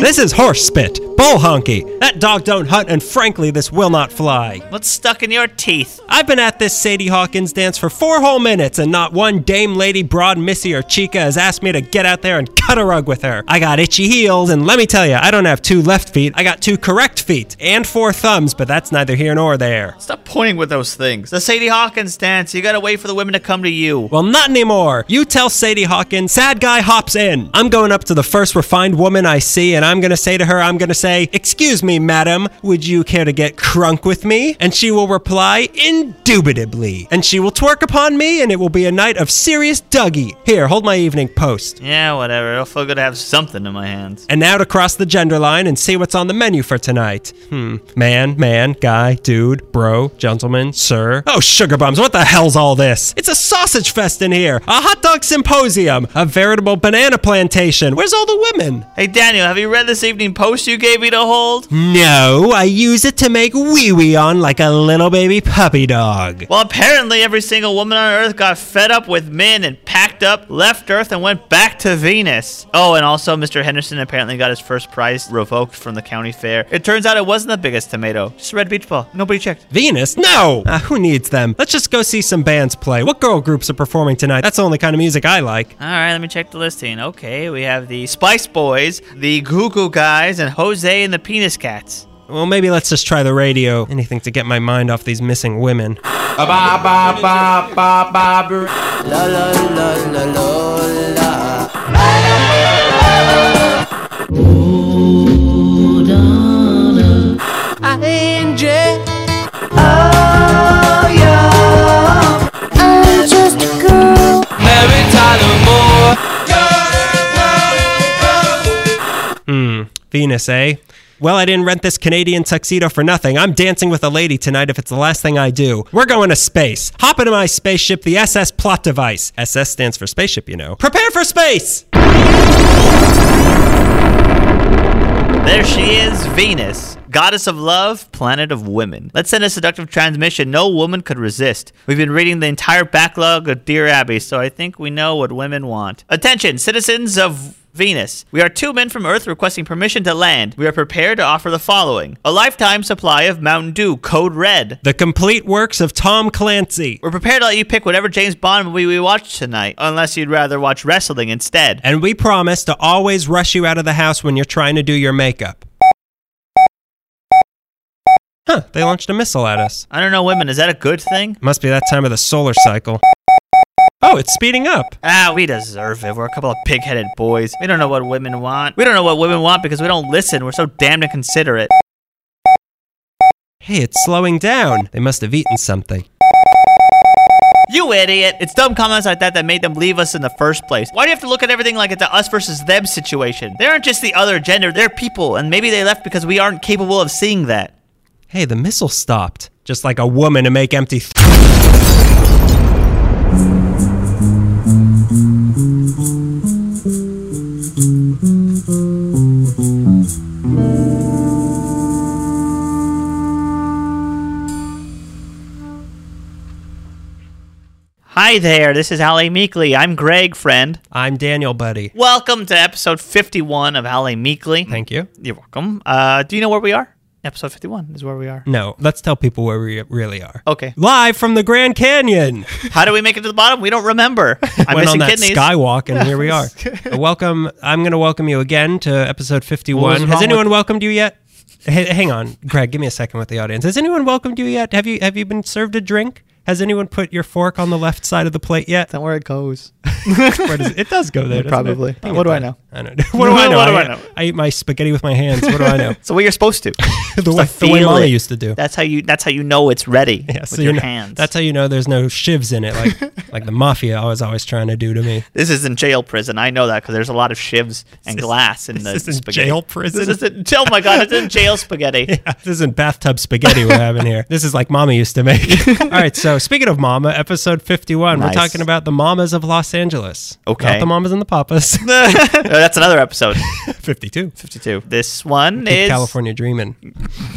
This is horse spit. Bull honky. That dog don't hunt, and frankly, this will not fly. What's stuck in your teeth? I've been at this Sadie Hawkins dance for four whole minutes, and not one dame, lady, broad, missy, or chica has asked me to get out there and cut a rug with her. I got itchy heels, and let me tell you, I don't have two left feet. I got two correct feet and four thumbs, but that's neither here nor there. Stop pointing with those things. The Sadie Hawkins dance. You gotta wait for the women to come to you. Well, not anymore. You tell Sadie Hawkins, sad guy hops in. I'm going up to the first refined woman I see, and I'm gonna say to her, I'm gonna say, Excuse me, madam, would you care to get crunk with me? And she will reply, Indubitably. And she will twerk upon me, and it will be a night of serious Dougie. Here, hold my evening post. Yeah, whatever. It'll feel good to have something in my hands. And now to cross the gender line and see what's on the menu for tonight. Hmm. Man, man, guy, dude, bro, gentleman, sir. Oh, sugar bums, what the hell's all this? It's a sausage fest in here, a hot dog symposium, a veritable banana plantation. Where's all the women? Hey, Daniel, have you read this evening post you gave me to hold? No, I use it to make wee wee on like a little baby puppy dog. Well, apparently every single woman on Earth got fed up with men and packed up, left Earth, and went back to Venus. Oh, and also Mr. Henderson apparently got his first prize revoked from the county fair. It turns out it wasn't the biggest tomato, just a red beach ball. Nobody checked. Venus? No! Uh, who needs them? Let's just go see some bands play. What girl groups are performing tonight? That's the only kind of music I like. All right, let me check the listing. Okay, we have the Spice Boys, the Goo Goo Guys, and Jose and the Penis Cats. Well, maybe let's just try the radio. Anything to get my mind off these missing women. Ba ba ba ba ba ba. La la la la la la. Oh, I'm just a girl. Mary Tyler Venus, eh? Well, I didn't rent this Canadian tuxedo for nothing. I'm dancing with a lady tonight if it's the last thing I do. We're going to space. Hop into my spaceship, the SS Plot Device. SS stands for spaceship, you know. Prepare for space! There she is, Venus, goddess of love, planet of women. Let's send a seductive transmission no woman could resist. We've been reading the entire backlog of Dear Abby, so I think we know what women want. Attention, citizens of Venus. We are two men from Earth requesting permission to land. We are prepared to offer the following a lifetime supply of Mountain Dew, Code Red. The complete works of Tom Clancy. We're prepared to let you pick whatever James Bond movie we watch tonight, unless you'd rather watch wrestling instead. And we promise to always rush you out of the house when you're trying to do your makeup. Huh, they launched a missile at us. I don't know, women, is that a good thing? Must be that time of the solar cycle. Oh, it's speeding up. Ah, we deserve it. We're a couple of pig-headed boys. We don't know what women want. We don't know what women want because we don't listen. We're so damned inconsiderate. Hey, it's slowing down. They must have eaten something. You idiot! It's dumb comments like that that made them leave us in the first place. Why do you have to look at everything like it's a us versus them situation? They aren't just the other gender, they're people, and maybe they left because we aren't capable of seeing that. Hey, the missile stopped. Just like a woman to make empty. Hi there, this is Hallie Meekly. I'm Greg, friend. I'm Daniel, buddy. Welcome to episode 51 of Hallie Meekly. Thank you. You're welcome. Uh, do you know where we are? Episode 51 is where we are. No, let's tell people where we really are. Okay. Live from the Grand Canyon. How do we make it to the bottom? We don't remember. I'm Went on that kidneys. skywalk, and here we are. Welcome. I'm going to welcome you again to episode 51. Has wrong anyone welcomed you yet? H- hang on, Greg. Give me a second with the audience. Has anyone welcomed you yet? Have you Have you been served a drink? Has anyone put your fork on the left side of the plate yet? That's where it goes. Where does it, it does go there. Probably. It? What do I know? I don't know. What do I know? What do I know? I eat my spaghetti with my hands. What do I know? So what you're supposed to. the way, the way it. used to do. That's how you. That's how you know it's ready Yeah, with so your you know- hands. That's how you know there's no shivs in it, like like the mafia was always trying to do to me. this isn't jail prison. I know that because there's a lot of shivs and glass in the isn't spaghetti. jail prison. This isn't. Oh my god! It's in jail spaghetti. Yeah, this isn't bathtub spaghetti we're having here. This is like Mama used to make. All right, so speaking of Mama, episode 51, Nice. we're talking about the Mamas of Los Angeles. Okay. Not the Mamas and the Papas. that's another episode. 52. 52. This one is California dreaming.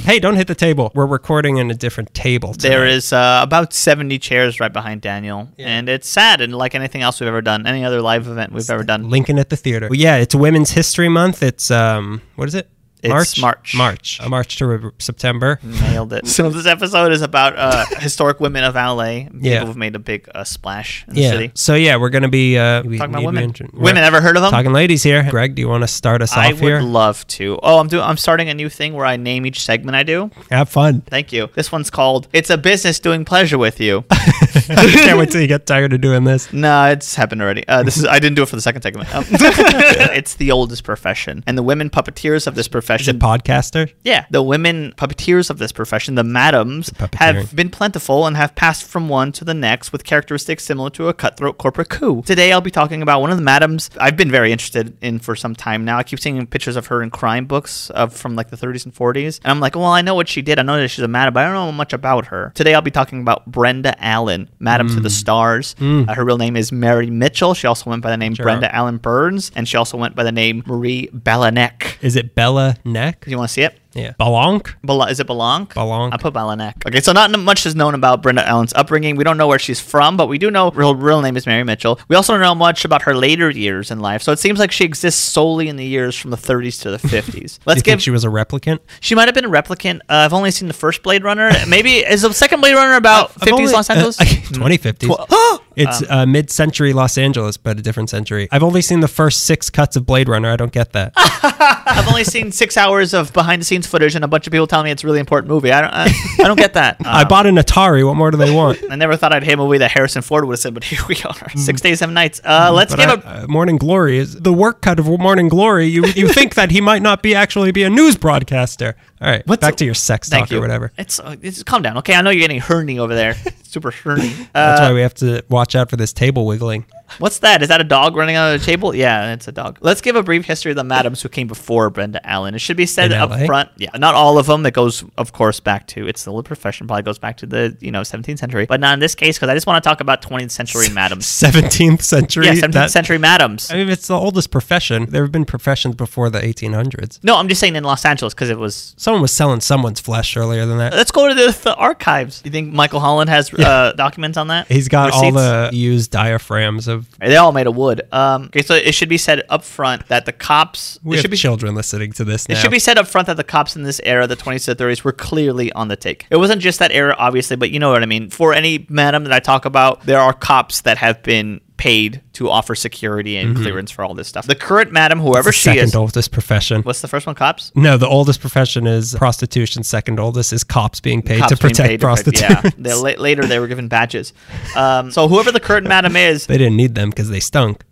Hey, don't hit the table. We're recording in a different table. There tonight. is uh, about 70 chairs right behind Daniel, and it's sad. And like anything else we've ever done, any other live event we've ever done, Lincoln at the theater. Well, yeah, it's Women's History Month. It's um, what is it? It's March. March. March. Uh, March to re- September. nailed it. So this episode is about uh, historic women of LA. People Yeah. who've made a big uh, splash in the Yeah. city. So yeah, we're gonna be uh, we Talking about women. mention- Women, ever heard of them? Talking ladies here. Greg, do you want to start us I off here? would love to. Oh, I'm doing. I'm starting a new thing where I name each segment I do. Have fun. Thank you. This one's called "It's a Business Doing Pleasure with You." Can't wait till you get tired of doing this. no, it's happened already. Uh, this is. I didn't do it for the second segment. Um, it's the oldest profession, and the women puppeteers of this Is profession it podcaster? Yeah, the women puppeteers of this profession, the madams, have been plentiful and have passed from one to the next with characteristics similar to a cutthroat corporate coup. Today, I'll be talking about one of the madams I've been very interested in for some time now. I keep seeing pictures of her in crime books of from like the 30s and 40s, and I'm like, well, I know what she did. I know that she's a madam, but I don't know much about her. Today, I'll be talking about Brenda Allen, Madam to the Stars. Uh, her real name is Mary Mitchell. She also went by the name Sure. Brenda Allen Burns, and she also went by the name Marie Balanek. Is it Bella Neck? You want to see it? Yeah. Balonk? Bal- is it Balank? Balank. I put Balanek. Okay, so not much is known about Brenda Allen's upbringing. We don't know where she's from, but we do know her real, real name is Mary Mitchell. We also don't know much about her later years in life. So it seems like she exists solely in the years from the 30s to the 50s. Let's give. she was a replicant? She might have been a replicant. Uh, I've only seen the first Blade Runner. Maybe is the second Blade Runner about I've 50s only- Los Angeles? uh, 2050s. Tw- It's uh, mid-century Los Angeles, but a different century. I've only seen the first six cuts of Blade Runner. I don't get that. I've only seen six hours of behind the scenes footage and a bunch of people telling me it's a really important movie. I don't. I, I don't get that. I Um, bought an Atari. What more do they want? I never thought I'd hit a movie that Harrison Ford would have said, but here we are. Six days, seven nights. Uh, let's Mm. But give I- a. uh, Morning Glory is the work cut of Morning Glory. You you think that he might not be actually be a news broadcaster? All right, What's back a- to your sex talk you. or whatever. It's, uh, it's calm down, okay? I know you're getting herny over there. Super herny. That's Uh, why we have to watch out for this table wiggling. What's that? Is that a dog running on the table? Yeah, it's a dog. Let's give a brief history of the madams who came before Brenda Allen. It should be said up front. Yeah, not all of them. That goes, of course, back to it's the a profession. Probably goes back to the you know 17th century, but not in this case because I just want to talk about 20th century madams. 17th century. Yeah, 17th that- century madams. I mean, it's the oldest profession. There have been professions before the 1800s. No, I'm just saying in Los Angeles because it was Someone was selling someone's flesh earlier than that. Let's go to the, the archives. You think Michael Holland has uh, documents on that? He's got all the used diaphragms of. They all made of wood. Um, okay, so it should be said up front that the cops. We it have should be. children listening to this It should be said up front that the cops in this era, the 20s to 30s, were clearly on the take. It wasn't just that era, obviously, but you know what I mean. For any madam that I talk about, there are cops that have been paid to offer security and clearance for all this stuff. The current madam, whoever the she second is, oldest profession. what's the first one? Cops. No, the oldest profession is prostitution. Second oldest is cops being paid Cops to protect paid to prostitutes. Yeah. They, la- later, they were given badges. Um, so whoever the current madam is, they didn't need them because they stunk.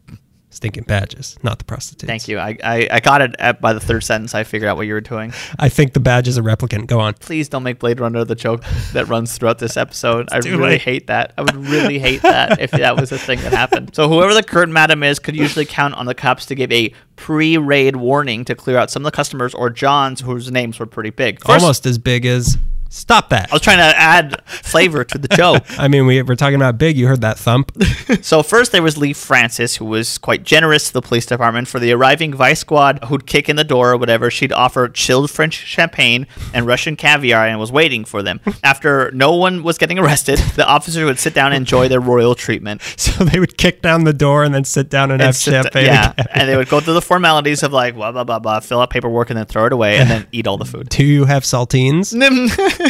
Stinking badges, not the prostitutes. Thank you. I, I, I got it at, by the third sentence. I figured out what you were doing. I think the badge is a replicant. Go on. Please don't make Blade Runner the joke that runs throughout this episode. I really late. hate that. I would really hate that if that was a thing that happened. So whoever the current madam is could usually count on the cops to give a pre-raid warning to clear out some of the customers or Johns whose names were pretty big. First, Almost as big as. Stop that. I was trying to add flavor to the joke. I mean, we, we're talking about big. You heard that thump. So first there was Lee Francis, who was quite generous to the police department for the arriving vice squad who'd kick in the door or whatever. She'd offer chilled French champagne and Russian caviar and was waiting for them. After no one was getting arrested, the officers would sit down and enjoy their royal treatment. so they would kick down the door and then sit down and, And have champagne. yeah, and they would go through the formalities of like blah blah blah blah, fill out paperwork and then throw it away and then eat all the food. Do you have saltines?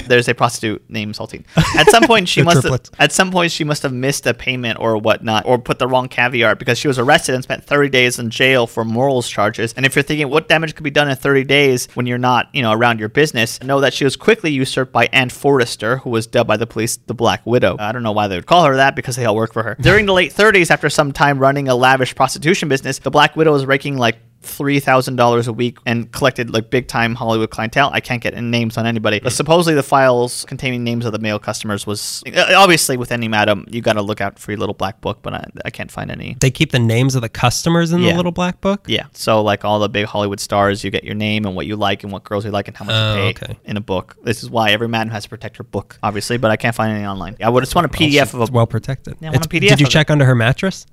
There's a prostitute named Saltine. At some point, she must have, at some point she must have missed a payment or whatnot, or put the wrong caviar because she was arrested and spent 30 days in jail for morals charges. And if you're thinking what damage could be done in 30 days when you're not, you know, around your business, know that she was quickly usurped by Anne Forrester, who was dubbed by the police the Black Widow. I don't know why they would call her that because they all work for her. During the late 30s, after some time running a lavish prostitution business, the Black Widow was raking like three thousand dollars a week and collected like big time Hollywood clientele. I can't get names on anybody, but supposedly the files containing names of the male customers was uh, obviously with any madam you got to look out for your little black book, but I, I can't find any. They keep the names of the customers in Yeah. the little black book. Yeah, so like all the big Hollywood stars, you get your name and what you like and what girls you like and how much Oh, you pay okay. in a book. This is why every madam has to protect her book, obviously, but I can't find any online. I would just want a PDF of It's a. well protected. Yeah, I want It's- a PDF Did you of check under her mattress?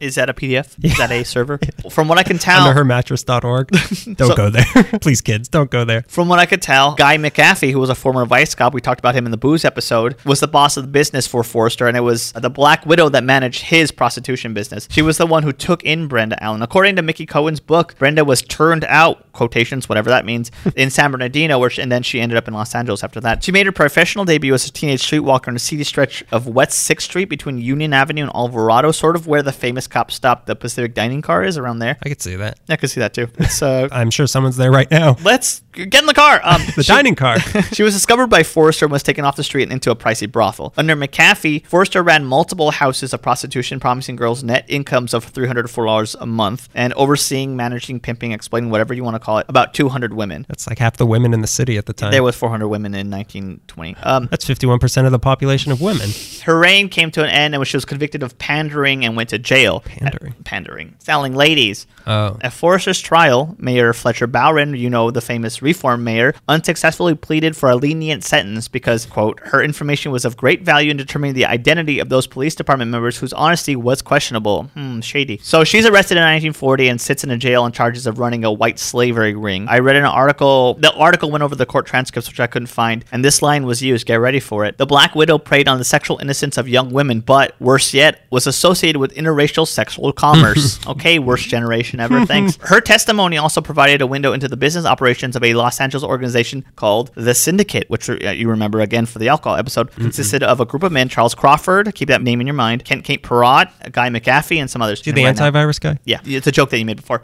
Is that a PDF? Is that a server? From what I can tell, Under her mattress.org. Don't go there. Please, kids, don't go there. From what I could tell, Guy McAfee, who was a former vice cop, we talked about him in the booze episode, was the boss of the business for Forrester, and it was the Black Widow that managed his prostitution business. She was the one who took in Brenda Allen. According to Mickey Cohen's book, Brenda was turned out, quotations, whatever that means, in San Bernardino, where she, and then she ended up in Los Angeles after that. She made her professional debut as a teenage streetwalker on a seedy stretch of West 6th Street between Union Avenue and Alvarado, sort of where the famous cop stop, the Pacific Dining Car, is around there. I could see that. I could see that too. It's uh, I'm sure someone's there right now. let's get in the car. Um, The she- dining car. she was discovered by Forrester and was taken off the street and into a pricey brothel. Under McAfee, Forrester ran multiple houses of prostitution, promising girls net incomes of $300 to $4 a month, and overseeing, managing, pimping, explaining, whatever you want to call it, about 200 women. That's like half the women in the city at the time. There was 400 women in 1920. Um, That's 51% of the population of women. her reign came to an end and she was convicted of pandering and went to jail. Pandering. Uh, pandering. Selling ladies. Oh. At Forrester's trial, Mayor Fletcher Bowron, you know, the famous reform mayor, unsuccessfully pleaded for a lenient sentence because, quote, her information was of great value in determining the identity of those police department members whose honesty was questionable. Hmm, shady. So she's arrested in 1940 and sits in a jail on charges of running a white slavery ring. I read an article, the article went over the court transcripts, which I couldn't find, and this line was used. Get ready for it. The Black Widow preyed on the sexual innocence of young women, but worse yet, was associated with interracial sexual commerce. okay, worst generation ever. Thanks. Her testimony also provided a window into the business operations of a Los Angeles organization called the Syndicate, which uh, you remember again for the alcohol episode, consisted of a group of men: Charles Crawford, keep that name in your mind, Kent Kane Parrot, Guy McAfee, and some others. The Right now. antivirus guy? Yeah, it's a joke that you made before.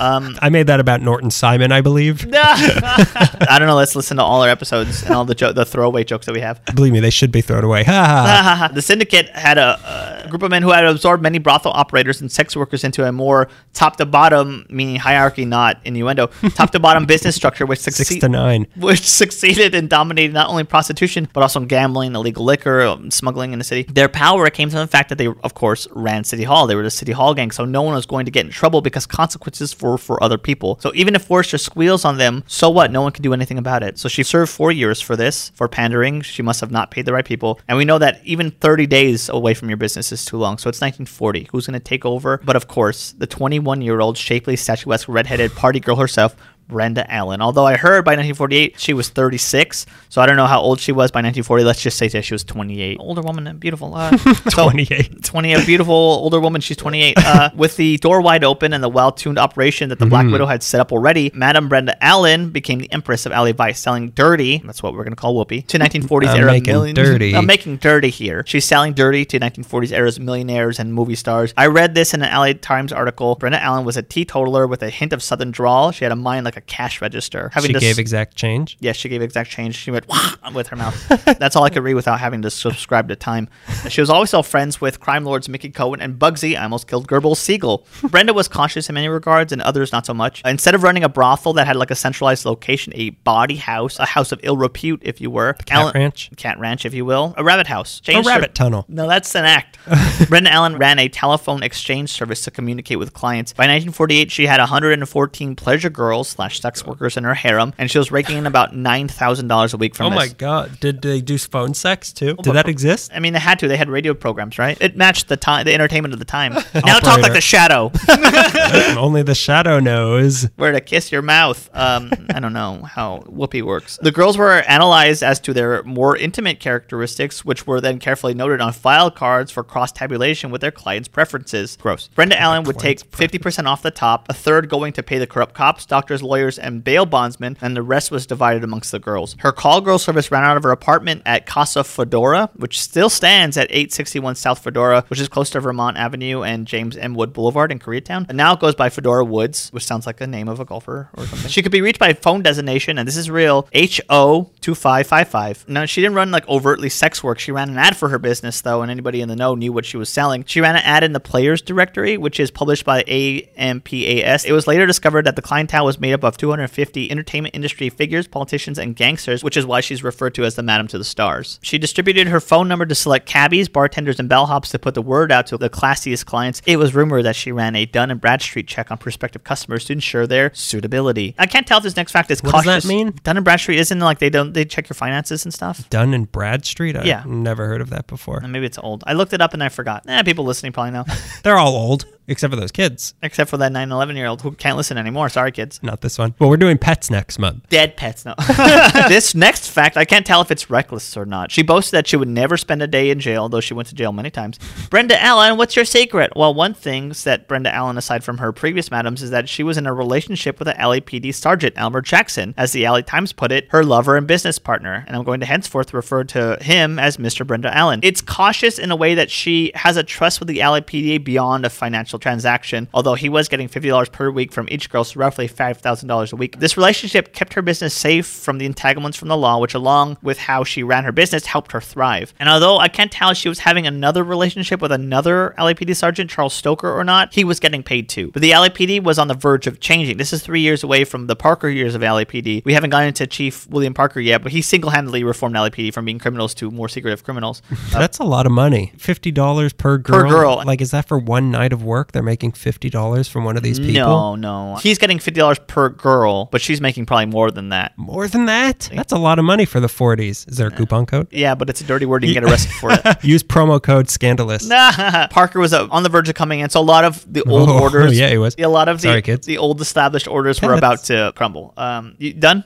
Um, I made that about Norton Simon, I believe. I don't know. Let's listen to all our episodes and all the jo- the throwaway jokes that we have. Believe me, they should be thrown away. The syndicate had a, a group of men who had absorbed many brothel operators and sex workers into a more top to bottom, meaning hierarchy, not innuendo, top to bottom business structure, which Six to nine. which succeeded in dominating not only prostitution but also gambling, illegal liquor, um, smuggling in the city. Their power came from the fact that they, of course, ran City Hall. They were the City Hall gang, so no one was going to get in trouble because consequences for for other people. So even if Forrester squeals on them, so what? No one can do anything about it. So she served four years for this for pandering. She must have not paid the right people, and we know that even 30 days away from your business is too long. So it's 1940. Who's going to take over? But of course, the 21 year old shapely, statuesque, redheaded party girl herself. Brenda Allen. Although I heard by 1948 she was 36, so I don't know how old she was by 1940. Let's just say that she was 28. Older woman, and beautiful. Uh, so- 28. 20, a beautiful older woman. She's 28. Uh, with the door wide open and the well tuned operation that the Black Widow had set up already, Madame Brenda Allen became the Empress of Alley Vice, selling dirty. That's what we're going to call Whoopi. To 1940s I'm era making million- dirty. I'm making dirty here. She's selling dirty to 1940s era's millionaires and movie stars. I read this in an LA Times article. Brenda Allen was a teetotaler with a hint of Southern drawl. She had a mind like a cash register. Having She to gave s- exact change. Yes, she gave exact change. She went with her mouth. That's all I could read without having to subscribe to Time. She was always also friends with crime lords Mickey Cohen and Bugsy. I almost killed Gerbil Siegel. Brenda was cautious in many regards, and others not so much. Instead of running a brothel that had like a centralized location, a body house, a house of ill repute, if you were, cat ranch? cat ranch, if you will, a rabbit house, A Changed her- rabbit tunnel. no, that's an act. Brenda Allen ran a telephone exchange service to communicate with clients. By 1948, she had 114 pleasure girls slash sex workers in her harem, and she was raking in about nine thousand dollars a week from this. Oh my god. Did they do phone sex too? Did that exist? I mean, they had to. They had radio programs, right? It matched the time, the entertainment of the time. now talk like the Shadow, Only the shadow knows. where to kiss your mouth. Um, I don't know how whoopee works. The girls were analyzed as to their more intimate characteristics, which were then carefully noted on file cards for cross tabulation with their clients' preferences. Gross. Brenda Allen would take 50% off the top, a third going to pay the corrupt cops, doctors, lawyers, and bail bondsmen, and the rest was divided amongst the girls. Her call girl service ran out of her apartment at Casa Fedora, which still stands at 861 South Fedora, which is close to Vermont Avenue and James M. Wood Boulevard in Koreatown. And now it goes by Fedora Woods, which sounds like the name of a golfer or something. she could be reached by phone designation, and this is real, HO2555. Now, she didn't run like overtly sex work. She ran an ad for her business, though, and anybody in the know knew what she was selling. She ran an ad in the Players Directory, which is published by AMPAS. It was later discovered that the clientele was made up of 250 entertainment industry figures, politicians, and gangsters, which is why she's referred to as the Madam to the Stars. She distributed her phone number to select cabbies, bartenders, and bellhops to put the word out to the classiest clients. It was rumored that she ran a Dun and Bradstreet check on prospective customers to ensure their suitability. I can't tell if this next fact is What does that mean? Dun and Bradstreet isn't like they don't they check your finances and stuff. Dun and Bradstreet? I've Yeah. never heard of that before. Maybe it's old. I looked it up and I forgot. Eh, people listening probably know. They're all old. Except for those kids. Except for that 9 11 year old who can't listen anymore. Sorry, kids. Not this one. Well, we're doing pets next month. Dead pets, no. this next fact, I can't tell if it's reckless or not. She boasted that she would never spend a day in jail, though she went to jail many times. Brenda Allen, what's your secret? Well, one thing that Brenda Allen, aside from her previous madams, is that she was in a relationship with a LAPD sergeant, Elmer Jackson, as the LA Times put it, her lover and business partner. And I'm going to henceforth refer to him as Mr. Brenda Allen. It's cautious in a way that she has a trust with the LAPD beyond a financial transaction, although he was getting $50 per week from each girl, so roughly $5,000 a week. This relationship kept her business safe from the entanglements from the law, which, along with how she ran her business, helped her thrive. And although I can't tell if she was having another relationship with another LAPD sergeant, Charles Stoker, or not, he was getting paid too. But the LAPD was on the verge of changing. This is three years away from the Parker years of LAPD. We haven't gotten into Chief William Parker yet, but he single handedly reformed LAPD from being criminals to more secretive criminals. That's a lot of money. Fifty dollars per girl. Per girl. Like, is that for one night of work? They're making fifty dollars from one of these people. No, no. He's getting $50 per girl, but she's making probably more than that. More than that? That's a lot of money for the 40s. Is there a coupon code? Yeah, but it's a dirty word. You can get arrested for it. Use promo code scandalous. Parker was uh, on the verge of coming in, so a lot of the old Oh, orders. yeah, he was. A lot of the Sorry, kids. the old established orders were about to crumble. Um, you done?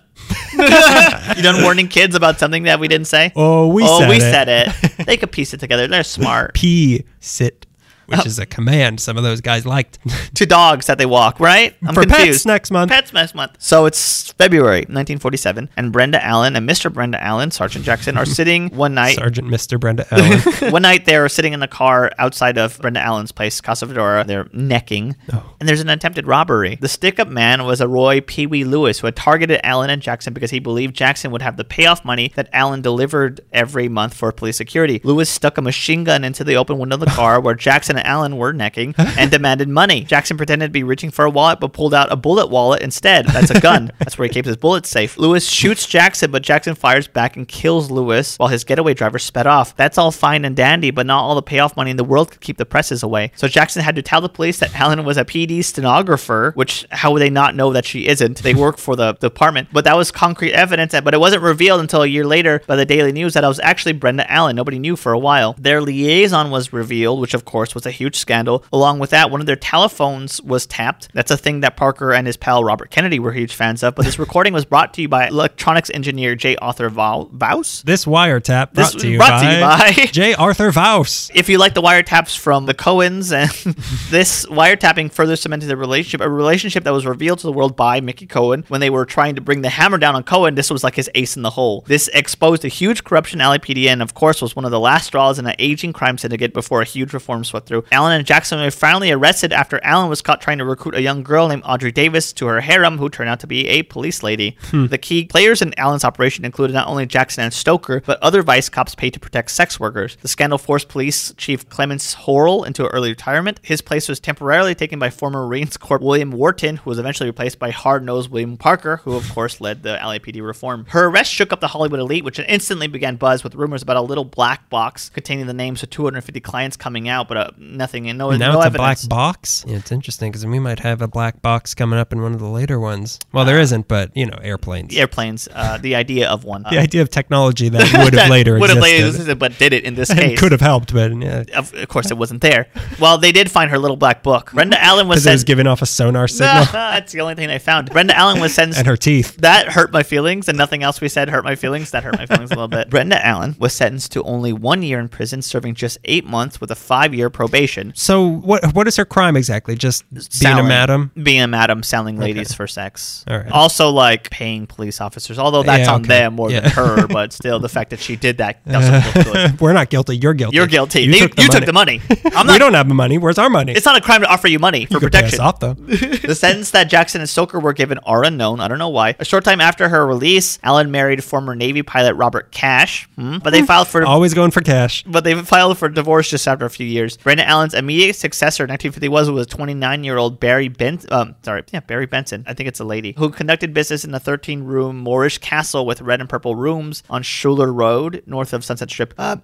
you done warning kids about something that we didn't say? Oh, we oh, said we it. said it. They could piece it together. They're smart. P sit, Oh. which is a command some of those guys liked. to dogs that they walk, right? I'm For pets confused. next month. Pets next month. So it's February 1947, and Brenda Allen and Mr. Brenda Allen, Sergeant Jackson, are sitting one night. Sergeant Mr. Brenda Allen. one night they're sitting in the car outside of Brenda Allen's place, Casa Fedora. They're necking, Oh. and there's an attempted robbery. The stick-up man was a Roy Pee Wee Lewis who had targeted Allen and Jackson because he believed Jackson would have the payoff money that Allen delivered every month for police security. Lewis stuck a machine gun into the open window of the car where Jackson and Allen were necking and demanded money. Jackson pretended to be reaching for a wallet but pulled out a bullet wallet instead. That's a gun. That's where he keeps his bullets safe. Lewis shoots Jackson, but Jackson fires back and kills Lewis while his getaway driver sped off. That's all fine and dandy, but not all the payoff money in the world could keep the presses away. So Jackson had to tell the police that Allen was a PD stenographer, which how would they not know that she isn't? They work for the department, but that was concrete evidence. But it wasn't revealed until a year later by the Daily News that it was actually Brenda Allen. Nobody knew for a while. Their liaison was revealed, which of course was a huge scandal. Along with that, one of their telephones was tapped. That's a thing that Parker and his pal Robert Kennedy were huge fans of. But this recording was brought to you by electronics engineer J. Arthur Vau- Vaus. this wiretap brought This to you brought to by, you by- J. Arthur Vaus. if you like the wiretaps from the Cohens, and this wiretapping further cemented the relationship, a relationship that was revealed to the world by Mickey Cohen when they were trying to bring the hammer down on Cohen. This was like his ace in the hole. This exposed a huge corruption LAPD and, of course, was one of the last straws in an aging crime syndicate before a huge reform swept through. Allen and Jackson were finally arrested after Allen was caught trying to recruit a young girl named Audrey Davis to her harem, who turned out to be a police lady. The key players in Allen's operation included not only Jackson and Stoker, but other vice cops paid to protect sex workers. The scandal forced police chief Clemence Horrall into early retirement. His place was temporarily taken by former Marines Corp William Worton, who was eventually replaced by hard-nosed William Parker, who of course led the LAPD reform. Her arrest shook up the Hollywood elite, which instantly began buzz with rumors about a little black box containing the names of 250 clients coming out, but uh, nothing and no, Now no it's evidence. a black box. Yeah, it's interesting because we might have a black box coming up in one of the later ones. Well, there isn't, but you know, airplanes. Airplanes, uh, the idea of one. The idea of technology that would have later would have existed. later existed, but did it in this case. could have helped, but yeah, Of of course, it wasn't there. Well, they did find her little black book. Brenda Allen was because it was giving off a sonar signal That's the only thing I found. Brenda Allen was sentenced. and her teeth. that hurt my feelings, and nothing else we said hurt my feelings. That hurt my feelings a little bit. Brenda Allen was sentenced to only one year in prison, serving just eight months with a five-year probation. So what? What is her crime exactly? Just being a madam? Being a madam, selling ladies for sex. Right. Also, like paying police officers, although that's Yeah, on them more than her. But still, the fact that she did that doesn't look good. We're not guilty. You're guilty. You're guilty. You, They- took, the you money. took the money. I'm we don't have the money. Where's our money? It's not a crime to offer you money for you could pay us protection. off though. the sentence that Jackson and Stoker were given are unknown. I don't know why. A short time after her release, Allen married former Navy pilot Robert Cash, hmm, but they filed for. Always going for cash. But they filed for divorce just after a few years. Allen's immediate successor in 1951 was 29-year-old Barry Ben. Um, sorry, yeah, Barry Benson. I think it's a lady who conducted business in a 13-room Moorish castle with red and purple rooms on Schuler Road, north of Sunset Strip. Uh,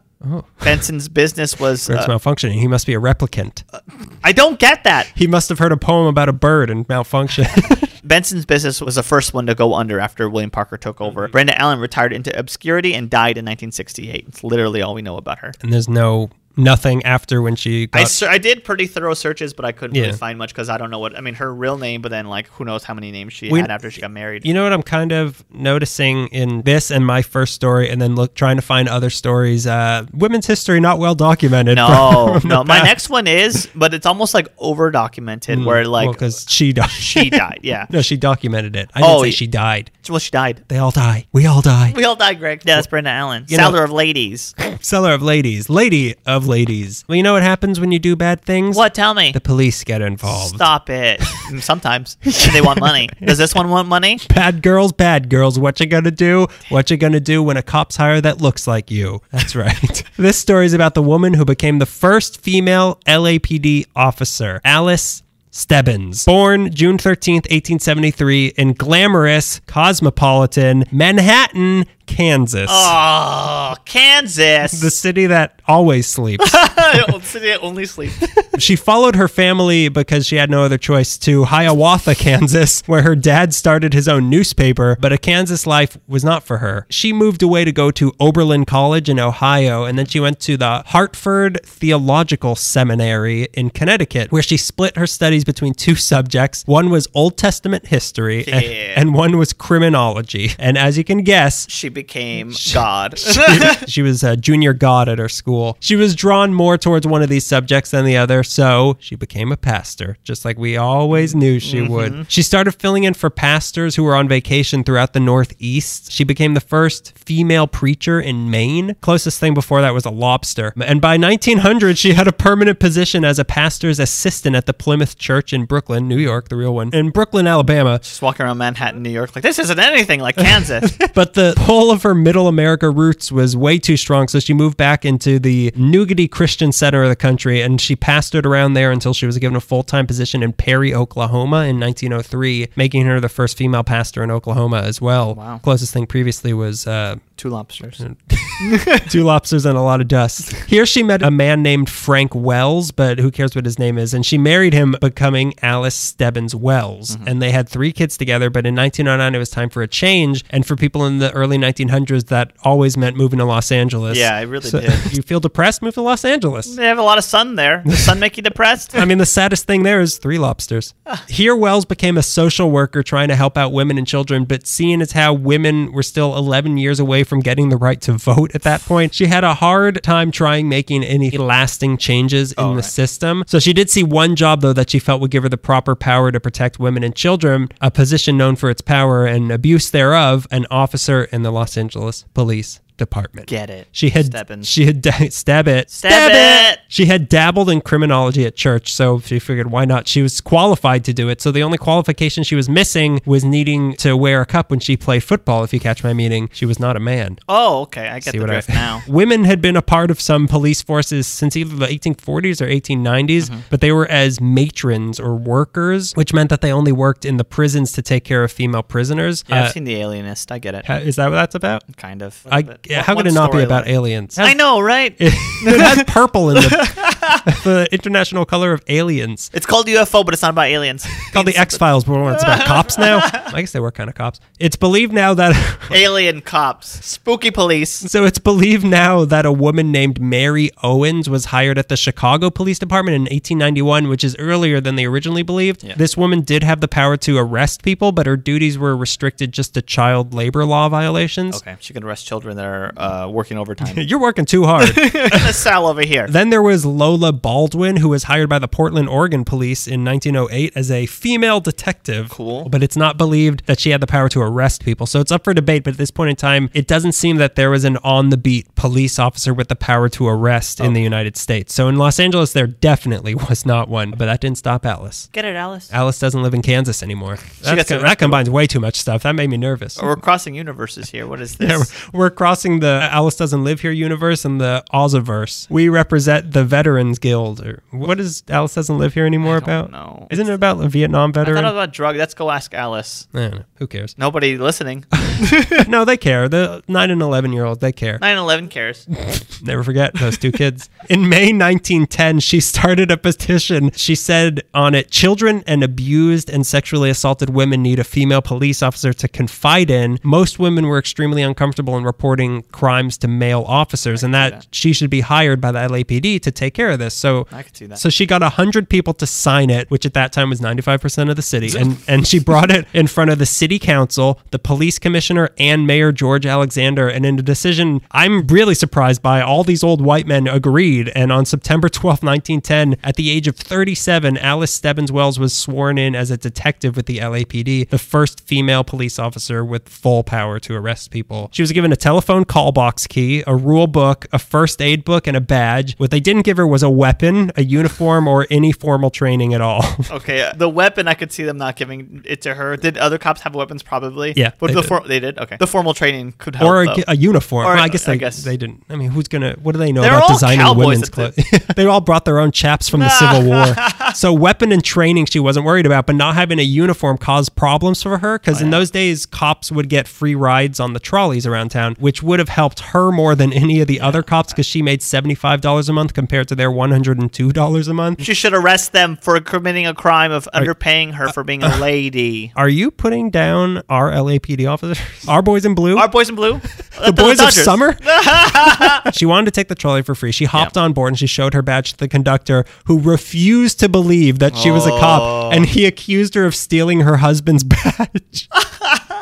Benson's business was. Uh, malfunctioning. He must be a replicant. I don't get that. He must have heard a poem about a bird and malfunction. Benson's business was the first one to go under after William Parker took over. Brenda Allen retired into obscurity and died in 1968. It's literally all we know about her. and there's no nothing after when she got I, ser- I did pretty thorough searches, but I couldn't Yeah. really find much because I don't know what I mean. Her real name, but then like who knows how many names she We- had after she got married. You know what I'm kind of noticing in this and my first story, and then look trying to find other stories. Uh, women's history not well documented. no, no. My next one is, but it's almost like over documented, where like because she died. she died. Yeah. no, she documented it. I didn't Oh, say she died. Well, she died. They all die. We all die. We all die, Greg. Yeah, that's Brenda Allen, You know- seller of ladies. Seller of ladies, lady of ladies. Well, you know what happens when you do bad things? What? Tell me. The police get involved. Stop it. Sometimes they want money. Does this one want money? Bad girls, bad girls. What you gonna do? What you gonna do when a cop's hire that looks like you? That's right. this story is about the woman who became the first female LAPD officer, Alice Stebbins. Born June 13th, 1873, in glamorous, cosmopolitan Manhattan, Kansas. Oh, Kansas. The city that always sleeps. The city that only sleep. she followed her family because she had no other choice to Hiawatha, Kansas, where her dad started his own newspaper, but a Kansas life was not for her. She moved away to go to Oberlin College in Ohio, and then she went to the Hartford Theological Seminary in Connecticut, where she split her studies between two subjects. One was Old Testament history, and- and one was criminology. And as you can guess, She became God. she was a junior god at her school. She was drawn more towards one of these subjects than the other, so she became a pastor, just like we always knew she mm-hmm. would. She started filling in for pastors who were on vacation throughout the Northeast. She became the first female preacher in Maine. Closest thing before that was a lobster. And by 1900, she had a permanent position as a pastor's assistant at the Plymouth Church in Brooklyn, New York, the real one, in Brooklyn, Alabama. Just walking around Manhattan, New York, like this isn't anything like Kansas. But the pull of her middle America roots was way too strong, so she moved back into the nougaty Christian center of the country, and she pastored around there until she was given a full time position in Perry, Oklahoma in 1903, making her the first female pastor in Oklahoma as well. Wow. Closest thing previously was uh, Two lobsters. two lobsters and a lot of dust. Here she met a man named Frank Wells, but who cares what his name is? And she married him, becoming Alice Stebbins Wells. Mm-hmm. And they had three kids together. But in 1909, it was time for a change. And for people in the early 1900s, that always meant moving to Los Angeles. Yeah, it really So- did. you feel depressed? Move to Los Angeles. They have a lot of sun there. Does sun make you depressed? I mean, the saddest thing there is three lobsters. Here, Wells became a social worker trying to help out women and children, but seeing as how women were still 11 years away from getting the right to vote at that point, she had a hard time trying making any lasting changes in the system. So she did see one job, though, that she felt would give her the proper power to protect women and children, a position known for its power and abuse thereof, an officer in the Los Angeles Police Department. Get it. She had Stebbins. she had da- stab it Stab it. she had dabbled in criminology at church, so she figured why not? She was qualified to do it. So the only qualification she was missing was needing to wear a cup when she played football. If you catch my meaning, she was not a man. Oh, okay. I get See the I- drift now. Women had been a part of some police forces since either the 1840s or 1890s, Mm-hmm. but they were as matrons or workers, which meant that they only worked in the prisons to take care of female prisoners. Yeah, Uh, I've seen The Alienist. I get it. Is that what that's about? kind of. I, yeah, how could it not be about aliens? I know, right? it has purple in the, the international color of aliens. It's called UFO, but it's not about aliens. It's called the X Files, but it's about cops now. I guess they were kind of cops. It's believed now that. Alien cops, spooky police. So it's believed now that a woman named Mary Owens was hired at the Chicago Police Department in 1891, which is earlier than they originally believed. This woman did have the power to arrest people, but her duties were restricted just to child labor law violations. Okay, she can arrest children that are uh, working overtime. You're working too hard. Sal over here. Then there was Lola Baldwin, who was hired by the Portland, Oregon police in 1908 as a female detective. Cool. But it's not believed that she had the power to arrest people. So it's up for debate. But at this point in time, it doesn't seem that there was an on the beat police officer with the power to arrest in the United States. So in Los Angeles, there definitely was not one. But that didn't stop Alice. Get it, Alice. Alice doesn't live in Kansas anymore. That's gets that combines way too much stuff. That made me nervous. We're crossing universes here. What is this? Yeah, we're, we're crossing the Alice Doesn't Live Here universe and the Oziverse. We represent the Veterans Guild. Or what is Alice Doesn't Live Here anymore I don't about? know. Isn't it about a Vietnam I thought veteran? about drug. Let's go ask Alice. I don't know. Who cares? Nobody listening. no, they care. The nine and eleven year olds, they care. 9 and 11 cares. Never forget those two kids. In May 1910, she started a petition. She said on it, children and abused and sexually assaulted women need a female police officer to confide in. Most women were extremely uncomfortable in reporting crimes to male officers, and that, she should be hired by the LAPD to take care of this. So, I could see that. so she got 100 people to sign it, which at that time was 95% of the city. And, and she brought it in front of the city council, the police commissioner, and Mayor George Alexander. And in a decision I'm really surprised by, all these old white men agreed. And on September 12, 1910, at the age of 37, Alice Stebbins Wells was sworn in as a detective with the LAPD, the first female police officer with full power to arrest people. She was given a telephone call box key, a rule book, a first aid book, and a badge. What they didn't give her was a weapon, a uniform, or any formal training at all. Okay, uh, the weapon I could see them not giving it to her. Did other cops have weapons? Probably. Yeah, but they the did. for- they did. Okay, the formal training could help. or a, a uniform. Or, Well, I guess I they guess- they didn't. I mean, who's gonna? What do they know They're about designing cowboys women's at clothes? they all brought their own chaps from the Civil War. So weapon and training she wasn't worried about, but not having a uniform caused problems for her because in those days cops would get free rides on the trolleys around town, which would have helped her more than any of the other cops because she made seventy five dollars a month compared to their one hundred and two dollars a month. She should arrest them for committing a crime of underpaying her for uh, being a uh, lady. Are you putting down our LAPD officers? Our boys in blue? Our boys in blue, the boys of summer. she wanted to take the trolley for free. She hopped on board and she showed her badge to the conductor, who refused to believe that she was a Oh. cop, and he oh. accused her of stealing her husband's badge.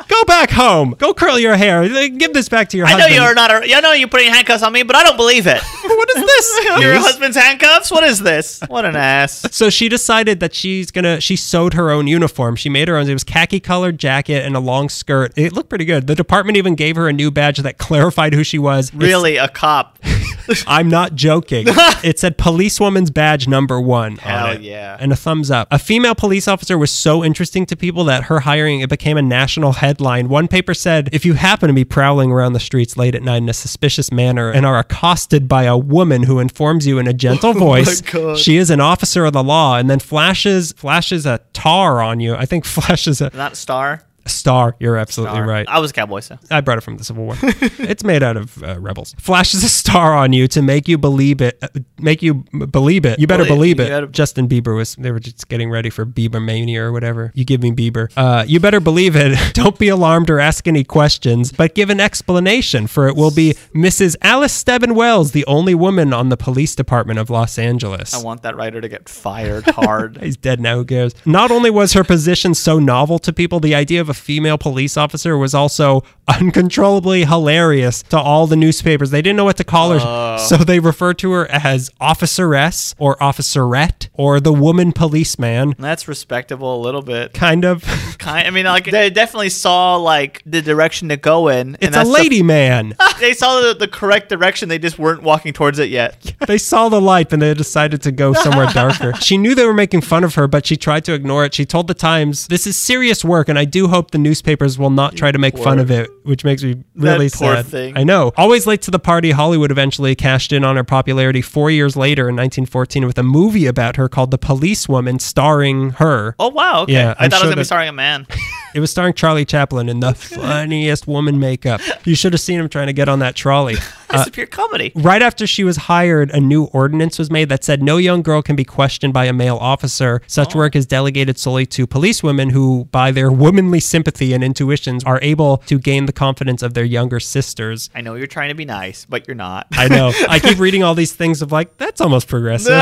Go back home. Go curl your hair. Give this back to your I know you're not. A, I know you're putting handcuffs on me, but I don't believe it. what is this? Your husband's handcuffs? What is this? What an ass. So she decided that she's gonna. She sewed her own uniform. She made her own. It was khaki colored jacket and a long skirt. It looked pretty good. The department even gave her a new badge that clarified who she was. It's- Really, a cop? I'm not joking. it said policewoman's badge number one. Hell yeah. And a thumbs up. A female police officer was so interesting to people that her hiring it became a national headline. One paper said, if you happen to be prowling around the streets late at night in a suspicious manner and are accosted by a woman who informs you in a gentle voice, she is an officer of the law, and then flashes flashes a tar on you. I think flashes a, Not star. A star. You're absolutely Star. right. I was a cowboy, so. I brought it from the Civil War. it's made out of uh, rebels. Flashes a star on you to make you believe it. uh, make you believe it. You better Believe- believe, you it. gotta- Justin Bieber was. They were just getting ready for Bieber mania or whatever. You give me Bieber. Uh, you better believe it. Don't be alarmed or ask any questions, but give an explanation. For it will be Mrs. Alice Stebbin Wells, the only woman on the police department of Los Angeles. I want that writer to get fired hard. He's dead now. Who cares? Not only was her position so novel to people, the idea of a female police officer was also uncontrollably hilarious to all the newspapers. They didn't know what to call her, uh. so they referred to her as officeress or officerette or the woman policeman. That's respectable a little bit. Kind of. Kind. I mean, like they definitely saw like the direction to go in. and It's a that's the- lady man. they saw the, the correct direction. They just weren't walking towards it yet. they saw the light and they decided to go somewhere darker. she knew they were making fun of her, but she tried to ignore it. She told the Times, "This is serious work, and I do hope the newspapers will not try to make fun of it," which makes me really poor sad. thing. I know. Always late to the party, Hollywood eventually cashed in on her popularity four years later in 1914 with a movie about her called The Police Woman, starring her. Oh wow. Okay. Yeah, I I'm thought sure it was gonna be starring a man. It was starring Charlie Chaplin in the funniest woman makeup. You should have seen him trying to get on that trolley. It's a uh, pure comedy. Right after she was hired, a new ordinance was made that said no young girl can be questioned by a male officer. Such Oh. work is delegated solely to policewomen who, by their womanly sympathy and intuitions, are able to gain the confidence of their younger sisters. I know you're trying to be nice, but you're not. I know. I keep reading all these things of like, that's almost progressive.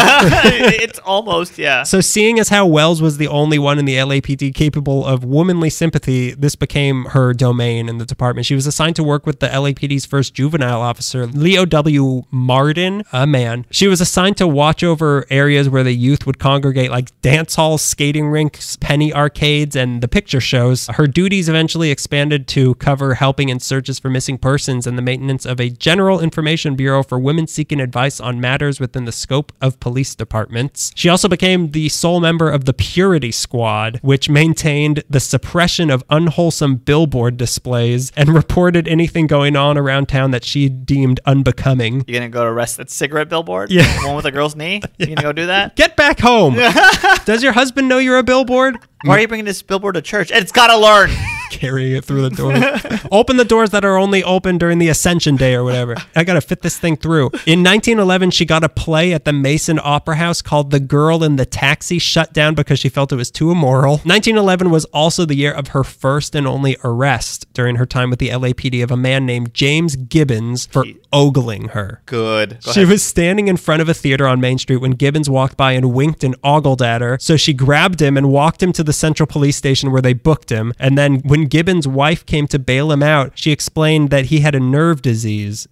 it's almost yeah. So, seeing as how Wells was the only one in the LAPD capable of womanly sympathy, this became her domain in the department. She was assigned to work with the LAPD's first juvenile officer, Leo W. Martin, a man. She was assigned to watch over areas where the youth would congregate, like dance halls, skating rinks, penny arcades, and the picture shows. Her duties eventually expanded to cover helping in searches for missing persons and the maintenance of a general information bureau for women seeking advice on matters within the scope of police departments. She also became the sole member of the Purity Squad, which maintained the suppression of unwholesome billboard displays and reported anything going on around town that she deemed unbecoming. You're gonna go to arrest that cigarette billboard? Yeah. The one with a girl's knee? You gonna go do that? Get back home. Does your husband know you're a billboard? Why are you bringing this billboard to church? It's gotta learn. carrying it through the door. open the doors that are only open during the Ascension Day or whatever. I got to fit this thing through. In 1911, she got a play at the Mason Opera House called The Girl in the Taxi shut down because she felt it was too immoral. 1911 was also the year of her first and only arrest during her time with the LAPD of a man named James Gibbons for ogling her. Good. Go She ahead. was standing in front of a theater on Main Street when Gibbons walked by and winked and ogled at her. So she grabbed him and walked him to the central police station where they booked him. And then when Gibbons' wife came to bail him out, she explained that he had a nerve disease.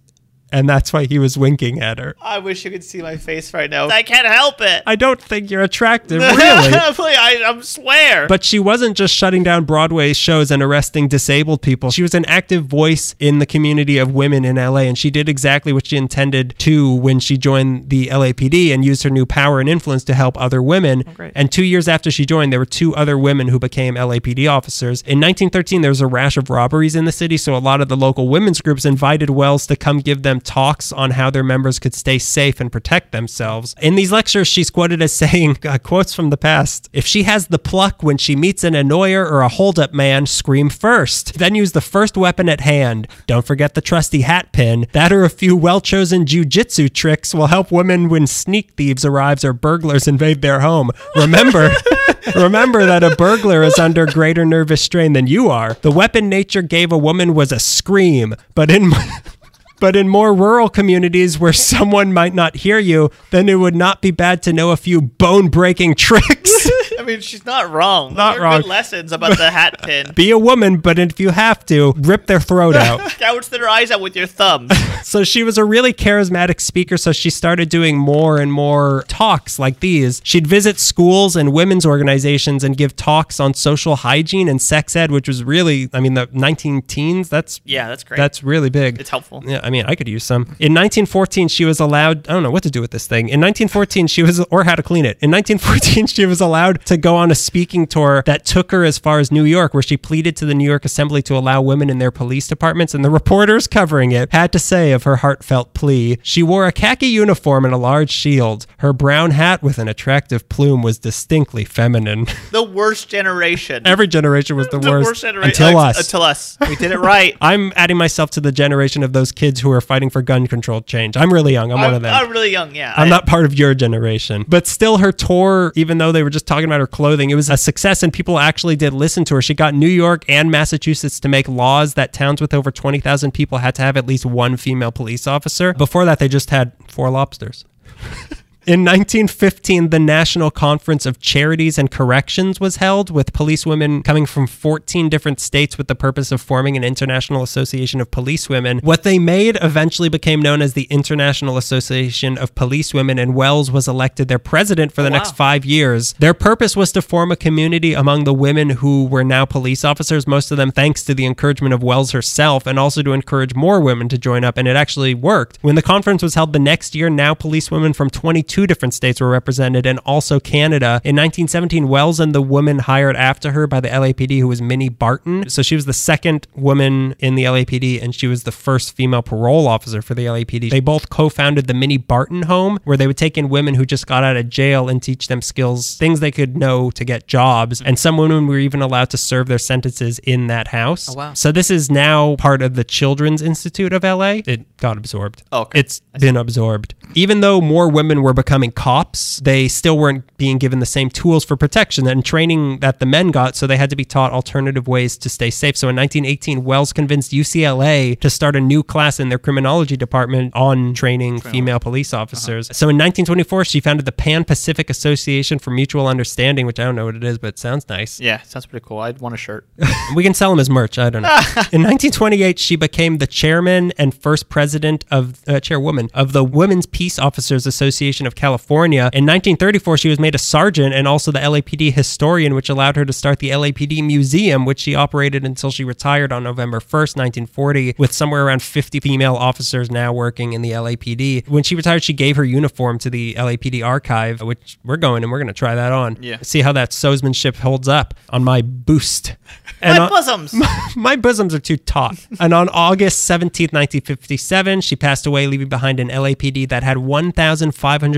And that's why he was winking at her. I wish you could see my face right now. I can't help it. I don't think you're attractive, really. I, I swear. But she wasn't just shutting down Broadway shows and arresting disabled people. She was an active voice in the community of women in LA, and she did exactly what she intended to when she joined the LAPD and used her new power and influence to help other women. Oh, great. and two years after she joined, there were two other women who became LAPD officers. In 1913, there was a rash of robberies in the city, so a lot of the local women's groups invited Wells to come give them talks on how their members could stay safe and protect themselves. In these lectures, she's quoted as saying, uh, quotes from the past, if she has the pluck when she meets an annoyer or a holdup man, scream first. Then use the first weapon at hand. Don't forget the trusty hat pin. That or a few well chosen jujitsu tricks will help women when sneak thieves arrives or burglars invade their home. Remember, remember that a burglar is under greater nervous strain than you are. The weapon nature gave a woman was a scream, but in But in more rural communities where someone might not hear you, then it would not be bad to know a few bone breaking tricks. I mean, she's not wrong. Not Those are wrong. Good lessons about the hat pin. be a woman, but if you have to, rip their throat out. Gouge their eyes out with your thumbs. So she was a really charismatic speaker, so she started doing more and more talks like these. She'd visit schools and women's organizations and give talks on social hygiene and sex ed, which was really, I mean, the 19 teens, that's Yeah, that's great. That's really big. It's helpful. Yeah, I mean, I could use some. In 1914, she was allowed, I don't know what to do with this thing. In 1914, she was, or how to clean it. In 1914, she was allowed to go on a speaking tour that took her as far as New York, where she pleaded to the New York Assembly to allow women in their police departments. And the reporters covering it had to say of her heartfelt plea, she wore a khaki uniform and a large shield. Her brown hat with an attractive plume was distinctly feminine. The worst generation. Every generation was the, the worst, worst generation. until Uh, us. Until us. We did it right. I'm adding myself to the generation of those kids who are fighting for gun control change. I'm really young. I'm, one I'm, of them. I'm really young, yeah. I'm I- not part of your generation. But still, her tour, even though they were just talking about her clothing, it was a success and people actually did listen to her. She got New York and Massachusetts to make laws that towns with over 20,000 people had to have at least one female police officer. Before that, they just had four lobsters. In 1915, the National Conference of Charities and Corrections was held with policewomen coming from 14 different states with the purpose of forming an international association of policewomen. What they made eventually became known as the International Association of Policewomen, and Wells was elected their president for the oh, wow. next five years. Their purpose was to form a community among the women who were now police officers, most of them thanks to the encouragement of Wells herself, and also to encourage more women to join up. And it actually worked. When the conference was held the next year, now policewomen from 22 different states were represented, and also Canada. In 1917, Wells and the woman hired after her by the LAPD, who was Minnie Barton. So she was the second woman in the LAPD, and she was the first female parole officer for the LAPD. They both co founded the Minnie Barton Home, where they would take in women who just got out of jail and teach them skills, things they could know to get jobs. And some women were even allowed to serve their sentences in that house. Oh, wow. So this is now part of the Children's Institute of LA. It got absorbed. Oh, okay. It's been absorbed. Even though more women were becoming cops, they still weren't being given the same tools for protection and training that the men got, so they had to be taught alternative ways to stay safe. So in 1918, Wells convinced UCLA to start a new class in their criminology department on training female police officers. So in 1924, she founded the Pan Pacific Association for Mutual Understanding, which I don't know what it is, but it sounds nice. Yeah, sounds pretty cool. I'd want a shirt. We can sell them as merch. I don't know. In 1928, she became the chairman and first president of uh, chairwoman of the Women's Peace Officers Association of California. In 1934, she was made a sergeant and also the LAPD historian, which allowed her to start the LAPD Museum, which she operated until she retired on November 1st, 1940, with somewhere around 50 female officers now working in the LAPD. When she retired, she gave her uniform to the LAPD archive, which we're going and we're going to try that on. Yeah. See how that sewsmanship holds up on my boost. And My on- bosoms. my bosoms are too taut. And on August 17th, 1957, she passed away, leaving behind an LAPD that had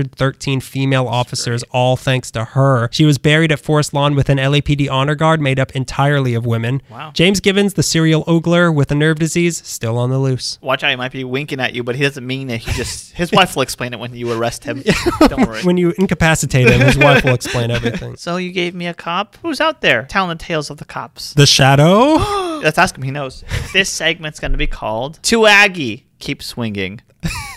113 female officers, all thanks to her. She was buried at Forest Lawn with an LAPD honor guard made up entirely of women. Wow. James Givens, the serial ogler with a nerve disease, still on the loose. Watch out, he might be winking at you, but he doesn't mean it. He just his wife will explain it when you arrest him. Don't worry. When you incapacitate him, his wife will explain everything. so you gave me a cop? Who's out there telling the tales of the cops? The Shadow? Let's ask him. He knows. this segment's going to be called "To Aggie, Keep Swinging."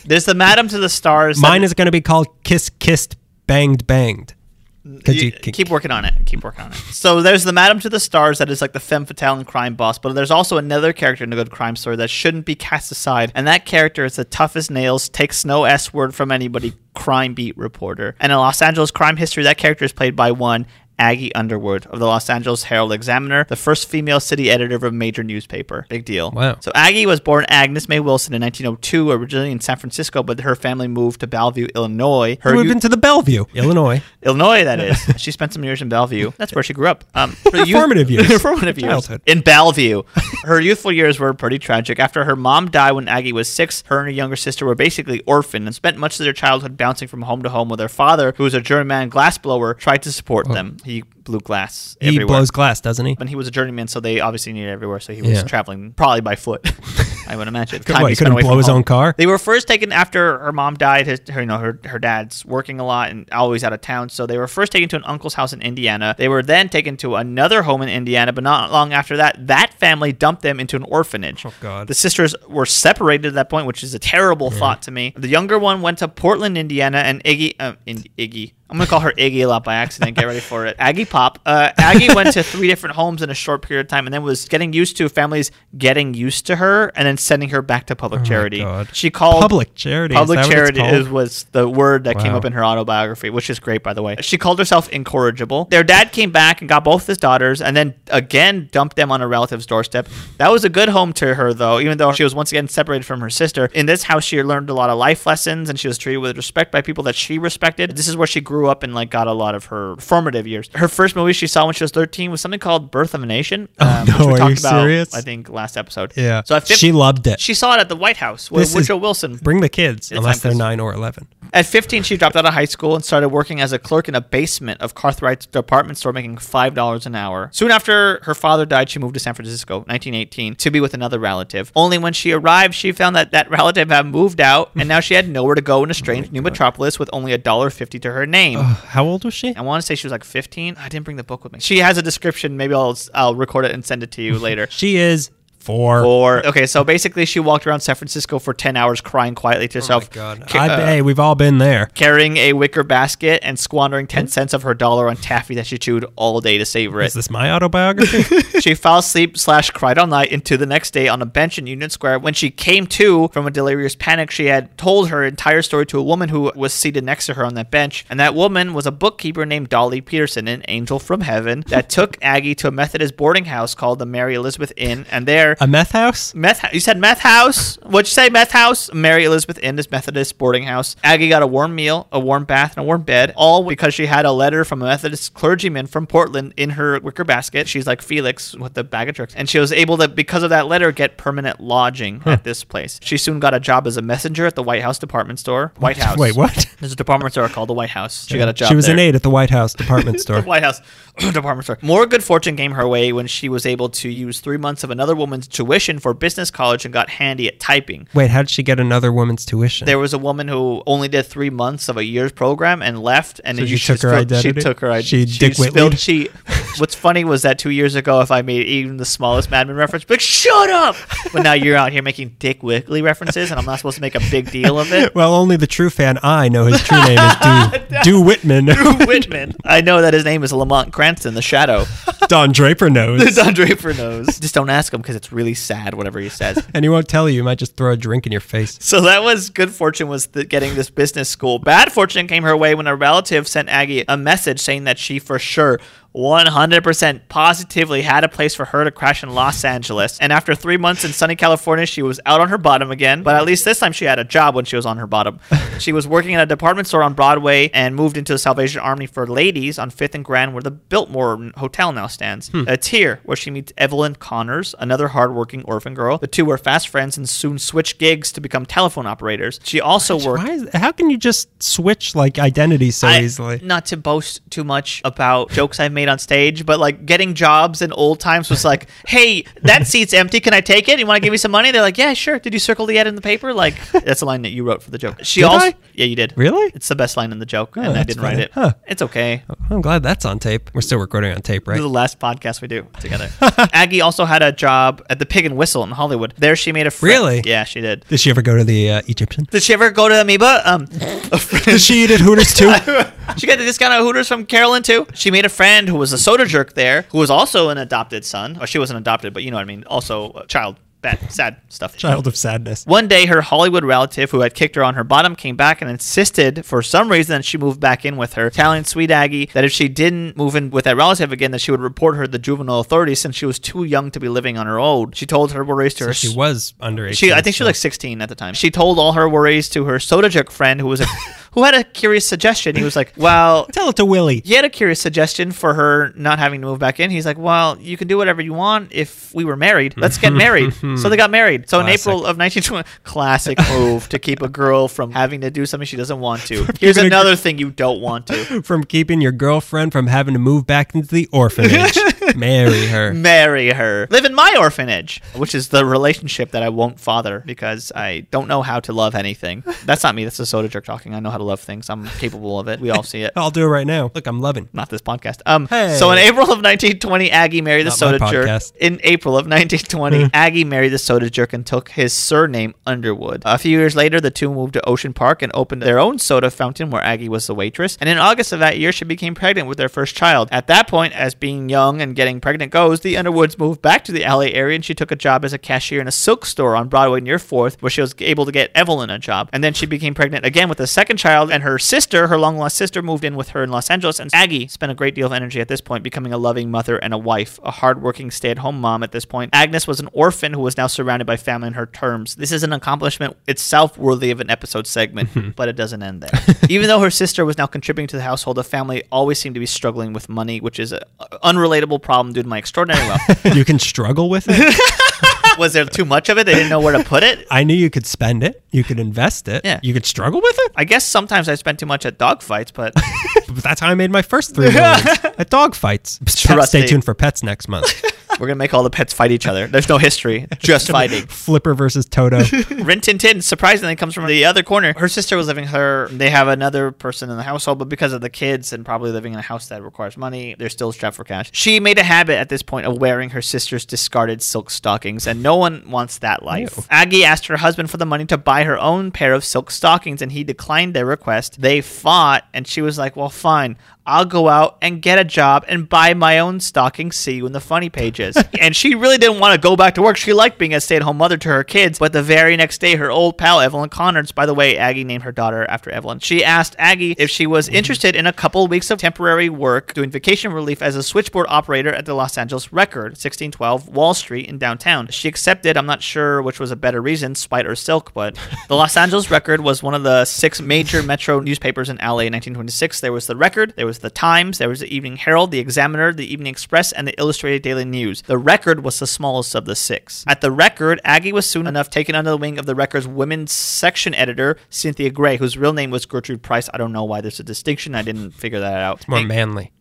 There's the Madam to the Stars. Mine is going to be called Kiss Kissed Banged Banged. You- you can- keep working on it. Keep working on it. So there's the Madam to the Stars that is like the femme fatale and crime boss, but there's also another character in a good crime story that shouldn't be cast aside, and that character is the toughest nails, takes no s word from anybody, crime beat reporter. And in Los Angeles crime history, that character is played by one. Aggie Underwood of the Los Angeles Herald Examiner, the first female city editor of a major newspaper. Big deal. Wow. So Aggie was born Agnes May Wilson in 1902, originally in San Francisco, but her family moved to Bellevue, Illinois. Her Moved into the Bellevue, Illinois. Illinois, that is. she spent some years in Bellevue. That's where she grew up. Um, her youth- Formative years. formative years. Childhood. In Bellevue. Her youthful years were pretty tragic. After her mom died when Aggie was six, her and her younger sister were basically orphaned and spent much of their childhood bouncing from home to home with their father, who was a journeyman glassblower, tried to support them. He blew glass He everywhere. blows glass, doesn't he? and he was a journeyman, so they obviously needed everywhere. So he was Yeah. traveling probably by foot. I would imagine. What, he couldn't blow his home. own car? They were first taken after her mom died. His, her, you know, her her dad's working a lot and always out of town. So they were first taken to an uncle's house in Indiana. They were then taken to another home in Indiana, but not long after that, that family dumped them into an orphanage. Oh, God. The sisters were separated at that point, which is a terrible thought to me. The younger one went to Portland, Indiana, and Iggy, uh, in, Iggy. I'm gonna call her Iggy a lot by accident. Get ready for it. Aggie Pop. Uh, Aggie went to three different homes in a short period of time, and then was getting used to families getting used to her, and then sending her back to public charity. Oh God. She called Public charity. Public it's charity is, was the word that came up in her autobiography, which is great, by the way. She called herself incorrigible. Their dad came back and got both his daughters, and then again dumped them on a relative's doorstep. That was a good home to her, though, even though she was once again separated from her sister. In this house, she learned a lot of life lessons, and she was treated with respect by people that she respected. This is where she grew up and like got a lot of her formative years. Her first movie she saw when she was 13 was something called Birth of a Nation, um, Oh, no, which we are talked you about, serious? I think, last episode. Yeah. So at 15, she loved it. she saw it at the White House with This is- Woodrow Wilson. Bring the kids, unless they're nine or eleven. At 15, she dropped out of high school and started working as a clerk in a basement of Cartwright's department store, making $5 an hour. Soon after her father died, she moved to San Francisco, 1918, to be with another relative. Only when she arrived, she found that that relative had moved out, and now she had nowhere to go in a strange new metropolis with only $1.50 to her name. How old was she? I want to say she was like 15. I didn't bring the book with me. She has a description. Maybe I'll I'll record it and send it to you later. She is four. Or okay, so basically, she walked around San Francisco for 10 hours, crying quietly to Oh my herself. God. Ca- I, uh, hey, we've all been there. carrying a wicker basket and squandering 10 cents of her dollar on taffy that she chewed all day to savor Is it. this my autobiography? she fell asleep slash cried all night into the next day on a bench in Union Square. When she came to from a delirious panic, she had told her entire story to a woman who was seated next to her on that bench. And that woman was a bookkeeper named Dolly Peterson, an angel from heaven, that took Aggie to a Methodist boarding house called the Mary Elizabeth Inn. And there, a meth house? Meth. You said meth house. What'd you say? Meth house. Mary Elizabeth Inn is Methodist boarding house. Aggie got a warm meal, a warm bath, and a warm bed, all because she had a letter from a Methodist clergyman from Portland in her wicker basket. She's like Felix with the bag of tricks, and she was able to, because of that letter, get permanent lodging at this place. She soon got a job as a messenger at the White House department store. White House. Wait, what? There's a department store called the White House. She got a job. She was there. an aide at the White House department store. White House department store. More good fortune came her way when she was able to use three months of another woman's tuition for business college and got handy at typing. Wait, how did she get another woman's tuition? There was a woman who only did three months of a year's program and left, and So then she you took her identity? She took her She identity. Dick Whitley'd? She. What's funny was that two years ago, if I made even the smallest Mad Men reference, like shut up. But now you're out here making Dick Whitley references, and I'm not supposed to make a big deal of it. well, only the true fan I know his true name is Du, Du Whitman. Whitman. I know that his name is Lamont Cranston, the Shadow. Don Draper knows. Don Draper knows. Just don't ask him because it's really sad, whatever he says. and he won't tell you. He might just throw a drink in your face. So that was good fortune was the, getting this business school. Bad fortune came her way when a relative sent Aggie a message saying that she for sure 100% positively had a place for her to crash in Los Angeles. And after three months in sunny California, she was out on her bottom again. But at least this time she had a job when she was on her bottom. she was working at a department store on Broadway and moved into the Salvation Army for ladies on 5th and Grand, where the Biltmore Hotel now stands. Hmm. It's here where she meets Evelyn Connors, another hardworking orphan girl. The two were fast friends and soon switched gigs to become telephone operators. She also worked. Why is, how can you just switch like identities so I- easily? Not to boast too much about jokes I've made on stage, but like getting jobs in old times was like, hey, that seat's empty. Can I take it? You want to give me some money? They're like, yeah, sure. Did you circle the ad in the paper? Like, that's a line that you wrote for the joke. She Did also, I? yeah, you did. Really? It's the best line in the joke, and I didn't write it. Huh. It's okay. I'm glad that's on tape. We're still recording on tape, This is right? the last podcast we do together. Aggie also had a job at the Pig and Whistle in Hollywood. There, she made a friend. Really? Yeah, she did. Did she ever go to the uh, Egyptian? Did she ever go to Amoeba? Um, Did she eat at Hooters too? She got the discount at Hooters from Carolyn too. She made a friend who was a soda jerk there, who was also an adopted son. Or she wasn't adopted, but you know what I mean. Also a child. Bad, sad stuff. Child of sadness. One day, her Hollywood relative who had kicked her on her bottom came back and insisted, for some reason, that she move back in with her, telling Sweet Aggie that if she didn't move in with that relative again, that she would report her to the juvenile authorities since she was too young to be living on her own. She told her worries to her. She was under underage. She, I think she was like 16 at the time. She told all her worries to her soda jerk friend, who was a, who had a curious suggestion. He was like, "Well, Tell it to Willie. he had a curious suggestion for her not having to move back in. He's like, "Well, you can do whatever you want if we were married. Let's get married." so they got married. So in April of 1920, classic move to keep a girl from having to do something she doesn't want to. Here's a another thing you don't want to. From keeping your girlfriend from having to move back into the orphanage. Marry her. Marry her. Live in my orphanage, which is the relationship that I won't father because I don't know how to love anything. That's not me. That's a soda jerk talking. I know how to love things. I'm capable of it. We all see it. I'll do it right now. Look, I'm loving. not this podcast. Um, Hey. so in April of 1920, Aggie married the soda jerk. In April of 1920, Aggie married the soda jerk and took his surname Underwood. A few years later, the two moved to Ocean Park and opened their own soda fountain where Aggie was the waitress. And in August of that year, she became pregnant with their first child. At that point, as being young and getting pregnant goes, the Underwoods moved back to the LA area and she took a job as a cashier in a silk store on Broadway near 4th, where she was able to get Evelyn a job. And then she became pregnant again with a second child, and her sister, her long lost sister, moved in with her in Los Angeles. And Aggie spent a great deal of energy at this point, becoming a loving mother and a wife, a hardworking stay at home mom at this point. Agnes was an orphan who was now surrounded by family in her terms. This is an accomplishment itself worthy of an episode segment, but it doesn't end there. Even though her sister was now contributing to the household, the family always seemed to be struggling with money, which is an unrelatable problem due to my extraordinary wealth. You can struggle with it. was there too much of it? They didn't know where to put it. I knew you could spend it. You could invest it. Yeah. You could struggle with it. I guess sometimes I spent too much at dog fights, but But that's how I made my first three at dog fights. Stay tuned for pets next month. We're gonna make all the pets fight each other. There's no history, just fighting. Flipper versus Toto. Rin Tin Tin surprisingly comes from the other corner. Her sister was living her. They have another person in the household, but because of the kids and probably living in a house that requires money, they're still strapped for cash. She made a habit at this point of wearing her sister's discarded silk stockings, and no one wants that life. Ew. Aggie asked her husband for the money to buy her own pair of silk stockings, and he declined their request. They fought, and she was like, "Well, fine." I'll go out and get a job and buy my own stockings. See you in the funny pages. and she really didn't want to go back to work. She liked being a stay at home mother to her kids. But the very next day, her old pal, Evelyn Connors, by the way, Aggie named her daughter after Evelyn, she asked Aggie if she was mm-hmm. interested in a couple weeks of temporary work doing vacation relief as a switchboard operator at the Los Angeles Record, 1612 Wall Street in downtown. She accepted. I'm not sure which was a better reason, spite or silk, but the Los Angeles Record was one of the six major metro newspapers in LA in 1926. There was the Record, there was the Times, there was the Evening Herald, the Examiner, the Evening Express, and the Illustrated Daily News. The Record was the smallest of the six. At the Record, Aggie was soon enough taken under the wing of the Record's women's section editor, Cynthia Gray, whose real name was Gertrude Price. I don't know why there's a distinction. I didn't figure that out. More I, manly.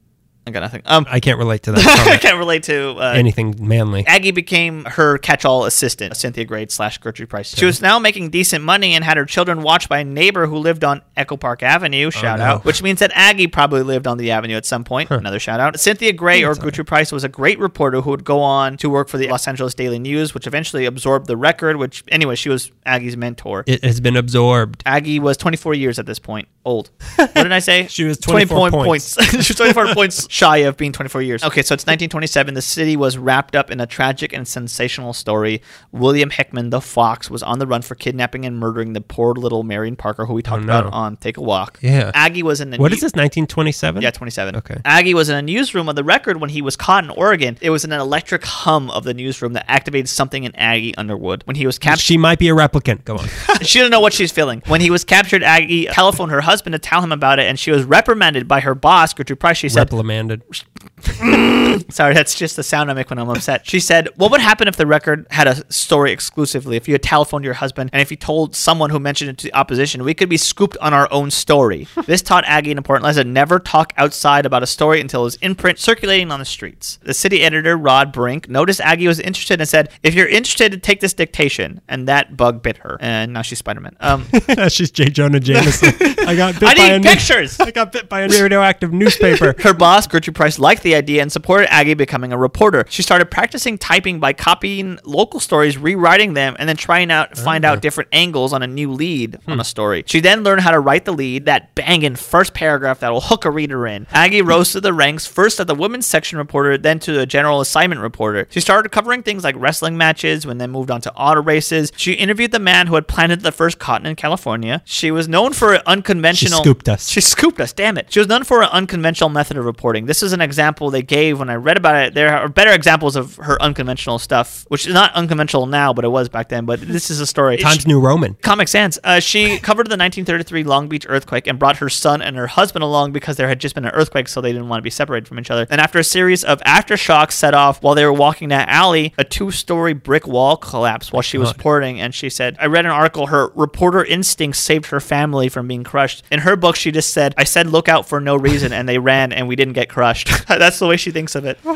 I got nothing. Um, I can't relate to that. I can't relate to uh, Anything manly. Aggie became her catch-all assistant, Cynthia Gray slash Gertrude Price. She was now making decent money and had her children watched by a neighbor who lived on Echo Park Avenue. Shout no. out, which means that Aggie probably lived on the avenue at some point. Another shout out. Cynthia Gray or Gertrude Price was a great reporter who would go on to work for the Los Angeles Daily News, which eventually absorbed the Record. Which anyway, she was Aggie's mentor. It has been absorbed. Aggie was 24 years at this point. Old. What did I say? She was 24 point points. she was 24 points shy of being 24 years. Okay, so it's 1927. The city was wrapped up in a tragic and sensational story. William Hickman, the Fox, was on the run for kidnapping and murdering the poor little Marion Parker, who we talked Oh, no. about on Take a Walk. Yeah. Aggie was in the What new- is this? 1927. Yeah, 27. Okay. Aggie was in a newsroom of the record when he was caught in Oregon. It was an electric hum of the newsroom that activated something in Aggie Underwood. When he was captured, She might be a replicant. Go on. she didn't know what she's feeling. When he was captured, Aggie telephoned her husband to tell him about it, and she was reprimanded by her boss, Gertrude Price. She said, Reprimanded. Sorry, that's just the sound I make when I'm upset. She said, What would happen if the record had a story exclusively? If you had telephoned your husband and if you told someone who mentioned it to the opposition, we could be scooped on our own story. this taught Aggie an important lesson never talk outside about a story until it was in print circulating on the streets. The city editor, Rod Brink, noticed Aggie was interested and said, If you're interested, take this dictation. And that bug bit her. And now she's Spider Man. Um, She's J. Jonah Jameson. I got bit I by need a pictures! I got bit by a radioactive newspaper. Her boss, Gertrude Price, liked the idea and supported Aggie becoming a reporter. She started practicing typing by copying local stories, rewriting them, and then trying out find out different angles on a new lead on hmm. a story. She then learned how to write the lead, that banging first paragraph that will hook a reader in. Aggie rose to the ranks first as the women's section reporter, then to the general assignment reporter. She started covering things like wrestling matches, when then moved on to auto races. She interviewed the man who had planted the first cotton in California. She was known for unconventional. She scooped us. She scooped us, damn it. She was known for an unconventional method of reporting. This is an example they gave when I read about it. There are better examples of her unconventional stuff, which is not unconventional now, but it was back then. But this is a story. Times New Roman. Comic Sans. Uh, she covered the 1933 Long Beach earthquake and brought her son and her husband along because there had just been an earthquake, so they didn't want to be separated from each other. And after a series of aftershocks set off while they were walking that alley, a two-story brick wall collapsed while she was reporting. And she said, "I read an article. Her reporter instincts saved her family from being crushed." In her book, she just said, "I said look out for no reason, and they ran, and we didn't get crushed." That's the way she thinks of it.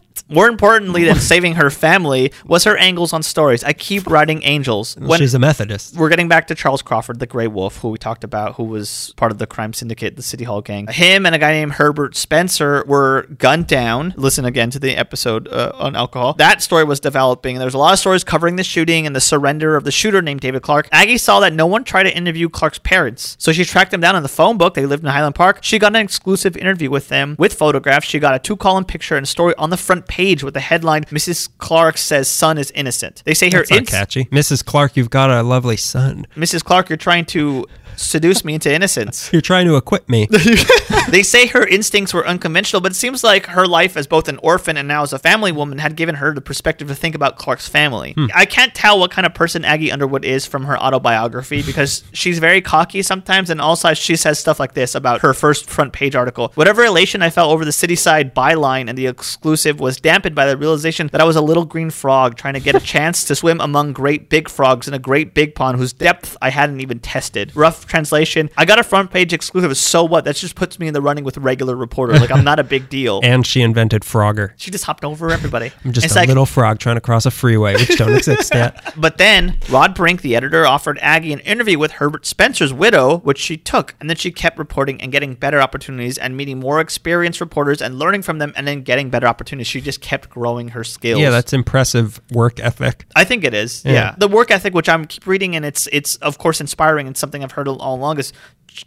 More importantly than saving her family was her angles on stories. I keep writing angels. When- She's a Methodist. we're getting back to Charles Crawford, the Grey Wolf, who we talked about, who was part of the crime syndicate, the City Hall gang. Him and a guy named Herbert Spencer were gunned down. Listen again to the episode uh, on alcohol. That story was developing. There was a lot of stories covering the shooting and the surrender of the shooter named David Clark. Aggie saw that no one tried to interview Clark's parents, so she tracked them down in the phone book. They lived in Highland Park. She got an exclusive interview with them with photographs. She got a two-column picture and a story on the front page with the headline, "Mrs. Clark says son is innocent." They say her That's ins- catchy. Mrs. Clark, you've got a lovely son. Mrs. Clark, you're trying to seduce me into innocence. You're trying to equip me. they say her instincts were unconventional, but it seems like her life as both an orphan and now as a family woman had given her the perspective to think about Clark's family. Hmm. I can't tell what kind of person Aggie Underwood is from her autobiography because she's very cocky sometimes, and also she says stuff like this about her first front page article. Whatever elation I felt over the city side byline and the exclusive was dampened by the realization that I was a little green frog trying to get a chance to swim among great big frogs in a great big pond whose depth I hadn't even tested. Rough translation. I got a front page exclusive. So what? That just puts me in the running with regular reporter. Like I'm not a big deal. and she invented Frogger. she just hopped over everybody. I'm just It's a like- little frog trying to cross a freeway, which don't exist yet. But then Rod Brink, the editor, offered Aggie an interview with Herbert Spencer's widow, which she took. And then she kept reporting and getting better opportunities and meeting more experienced reporters and learning from them and then getting better opportunities. She just kept growing her skills. Yeah, that's impressive work ethic. I think it is. Yeah. Yeah. The work ethic, which I'm keep reading, and it's it's of course inspiring and something I've heard all along is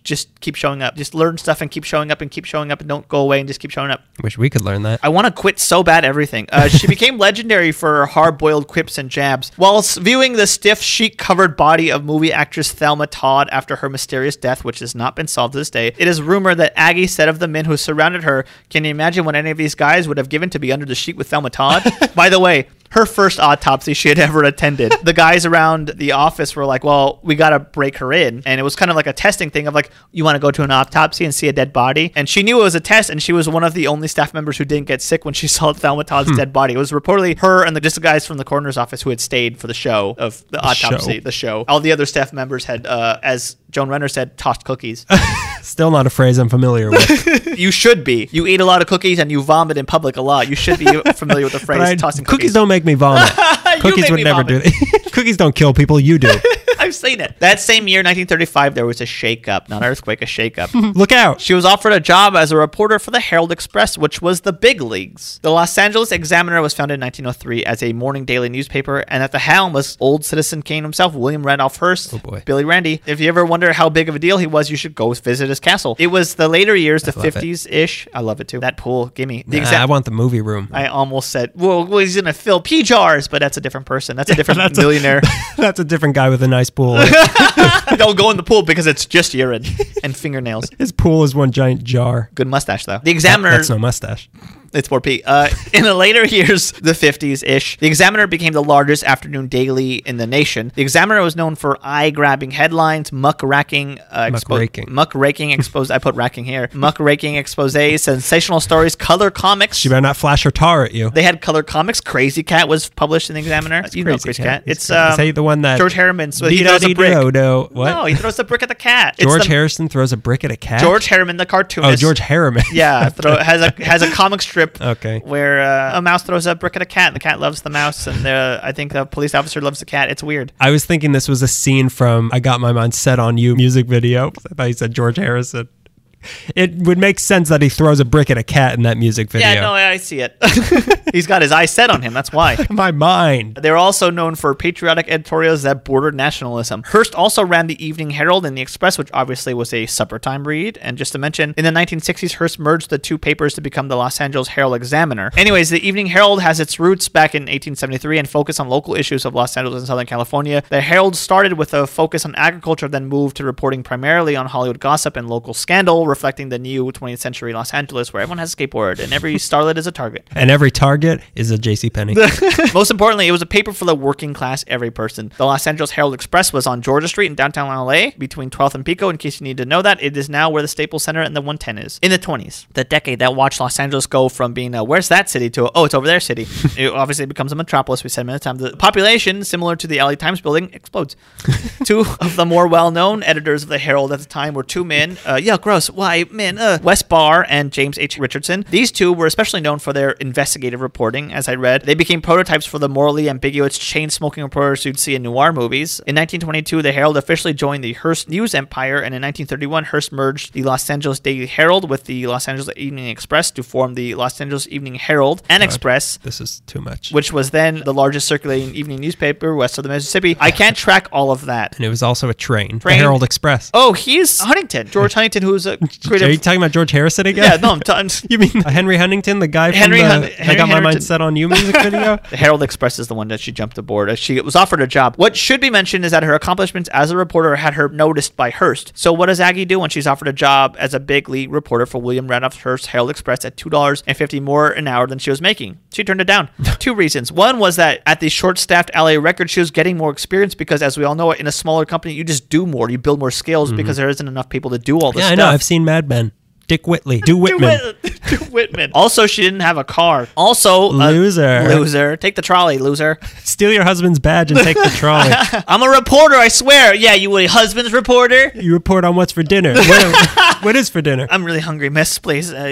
just keep showing up. Just learn stuff and keep showing up and keep showing up and don't go away and just keep showing up. Wish we could learn that. I want to quit so bad everything. Uh, she became legendary for her hard-boiled quips and jabs. Whilst viewing the stiff, sheet-covered body of movie actress Thelma Todd after her mysterious death, which has not been solved to this day, it is rumored that Aggie said of the men who surrounded her, "Can you imagine what any of these guys would have given to be under the sheet with Thelma Todd?" By the way. Her first autopsy she had ever attended. The guys around the office were like, "Well, we gotta break her in," and it was kind of like a testing thing of like, "You want to go to an autopsy and see a dead body?" And she knew it was a test, and she was one of the only staff members who didn't get sick when she saw Thelma Todd's dead body. It was reportedly her and the just the guys from the coroner's office who had stayed for the show of the, autopsy, show. the show. All the other staff members had, uh, as Joan Renner said, tossed cookies. Still not a phrase I'm familiar with. you should be. You eat a lot of cookies and you vomit in public a lot. You should be familiar with the phrase tossing cookies cookies. don't make me vomit. Cookies make would me never vomit. do. cookies don't kill people. You do. I've seen it. That same year, 1935, there was a shakeup, not an earthquake, a shakeup. Look out. She was offered a job as a reporter for the Herald Express, which was the big leagues. The Los Angeles Examiner was founded in 1903 as a morning daily newspaper, and at the helm was old Citizen Kane himself, William Randolph Hearst, Oh, boy. Billy Randy. If you ever wonder how big of a deal he was, you should go visit his castle. It was the later years, the 50s ish. I love it too. That pool, gimme. The Nah, exa- I want the movie room. I almost said, well, well, he's gonna fill pea jars, but that's a different person. That's a different That's a- millionaire. That's a different guy with a nice pool. Don't go in the pool because it's just urine and fingernails. His pool is one giant jar. Good mustache though. The Examiner. That's no mustache. It's more P. Uh, in the later years, the 50s ish, the Examiner became the largest afternoon daily in the nation. The Examiner was known for eye grabbing headlines, muck racking, uh, expo- Muck-raking. muck raking expose. I put racking here. Muck raking exposes, sensational stories, color comics. She better not flash her tar at you. They had color comics. Krazy Kat was published in the Examiner. you know Krazy Kat. It's Is um, he the one that George Herriman. So he throws a brick. Dee-da-dee-do-do. What? No, he throws a brick at the cat. It's George the- Harrison throws a brick at a cat. George Herriman, the cartoonist. Oh, George Herriman. Yeah, throw, has a has a comic strip. Okay. Where uh, a mouse throws a brick at a cat, and the cat loves the mouse, and the, I think the police officer loves the cat. It's weird. I was thinking this was a scene from "I Got My Mind Set on You" music video. I thought you said George Harrison. It would make sense that he throws a brick at a cat in that music video. Yeah, no, I see it. He's got his eyes set on him. That's why. My mind. They're also known for patriotic editorials that bordered nationalism. Hearst also ran the Evening Herald and the Express, which obviously was a supper time read. And just to mention, in the 1960s, Hearst merged the two papers to become the Los Angeles Herald Examiner. Anyways, the Evening Herald has its roots back in 1873 and focused on local issues of Los Angeles and Southern California. The Herald started with a focus on agriculture, then moved to reporting primarily on Hollywood gossip and local scandal, reflecting the new 20th century Los Angeles, where everyone has a skateboard and every starlet is a target. And every target is a J.C. Penney. Most importantly, it was a paper for the working class, every person. The Los Angeles Herald Express was on Georgia Street in downtown LA between 12th and Pico. In case you need to know that, it is now where the Staples Center and the 110 is. In the 20s, the decade that watched Los Angeles go from being a where's that city to a, oh, it's over there city. it obviously becomes a metropolis. We said many times. The population, similar to the LA Times building, explodes. two of the more well-known editors of the Herald at the time were two men. Uh, yeah, gross. Why, man? Uh, Wes Barr and James H. Richardson. These two were especially known for their investigative reporting. As I read, they became prototypes for the morally ambiguous chain-smoking reporters you'd see in noir movies. In 1922, the Herald officially joined the Hearst News Empire, and in 1931, Hearst merged the Los Angeles Daily Herald with the Los Angeles Evening Express to form the Los Angeles Evening Herald and Express This is too much. which was then the largest circulating evening newspaper west of the Mississippi. I can't track all of that. and it was also a train. Train. The Herald Express. Oh, he's Huntington, George Huntington, who's a Are you talking about George Harrison again? Yeah, no, I'm talking. you mean Henry Huntington, the guy from Henry the Hun- I Henry Got My Mind Set on You music video? The Herald Express is the one that she jumped aboard. Uh, She was offered a job. What should be mentioned is that her accomplishments as a reporter had her noticed by Hearst. So what does Aggie do when she's offered a job as a big league reporter for William Randolph Hearst Herald Express at two dollars and fifty more an hour than she was making? She turned it down. Two reasons. One was that at the short-staffed LA record, she was getting more experience because, as we all know, in a smaller company, you just do more, you build more skills because there isn't enough people to do all this yeah, I stuff. know. I've seen Mad Men. Dick Whitley. Do Do Whitman. Do Whitman. Also, she didn't have a car. Also, uh, Loser. loser. Take the trolley, loser. Steal your husband's badge and take the trolley. I'm a reporter, I swear. Yeah, you were a husband's reporter? You report on what's for dinner. What, what is for dinner? I'm really hungry, miss, please. Uh,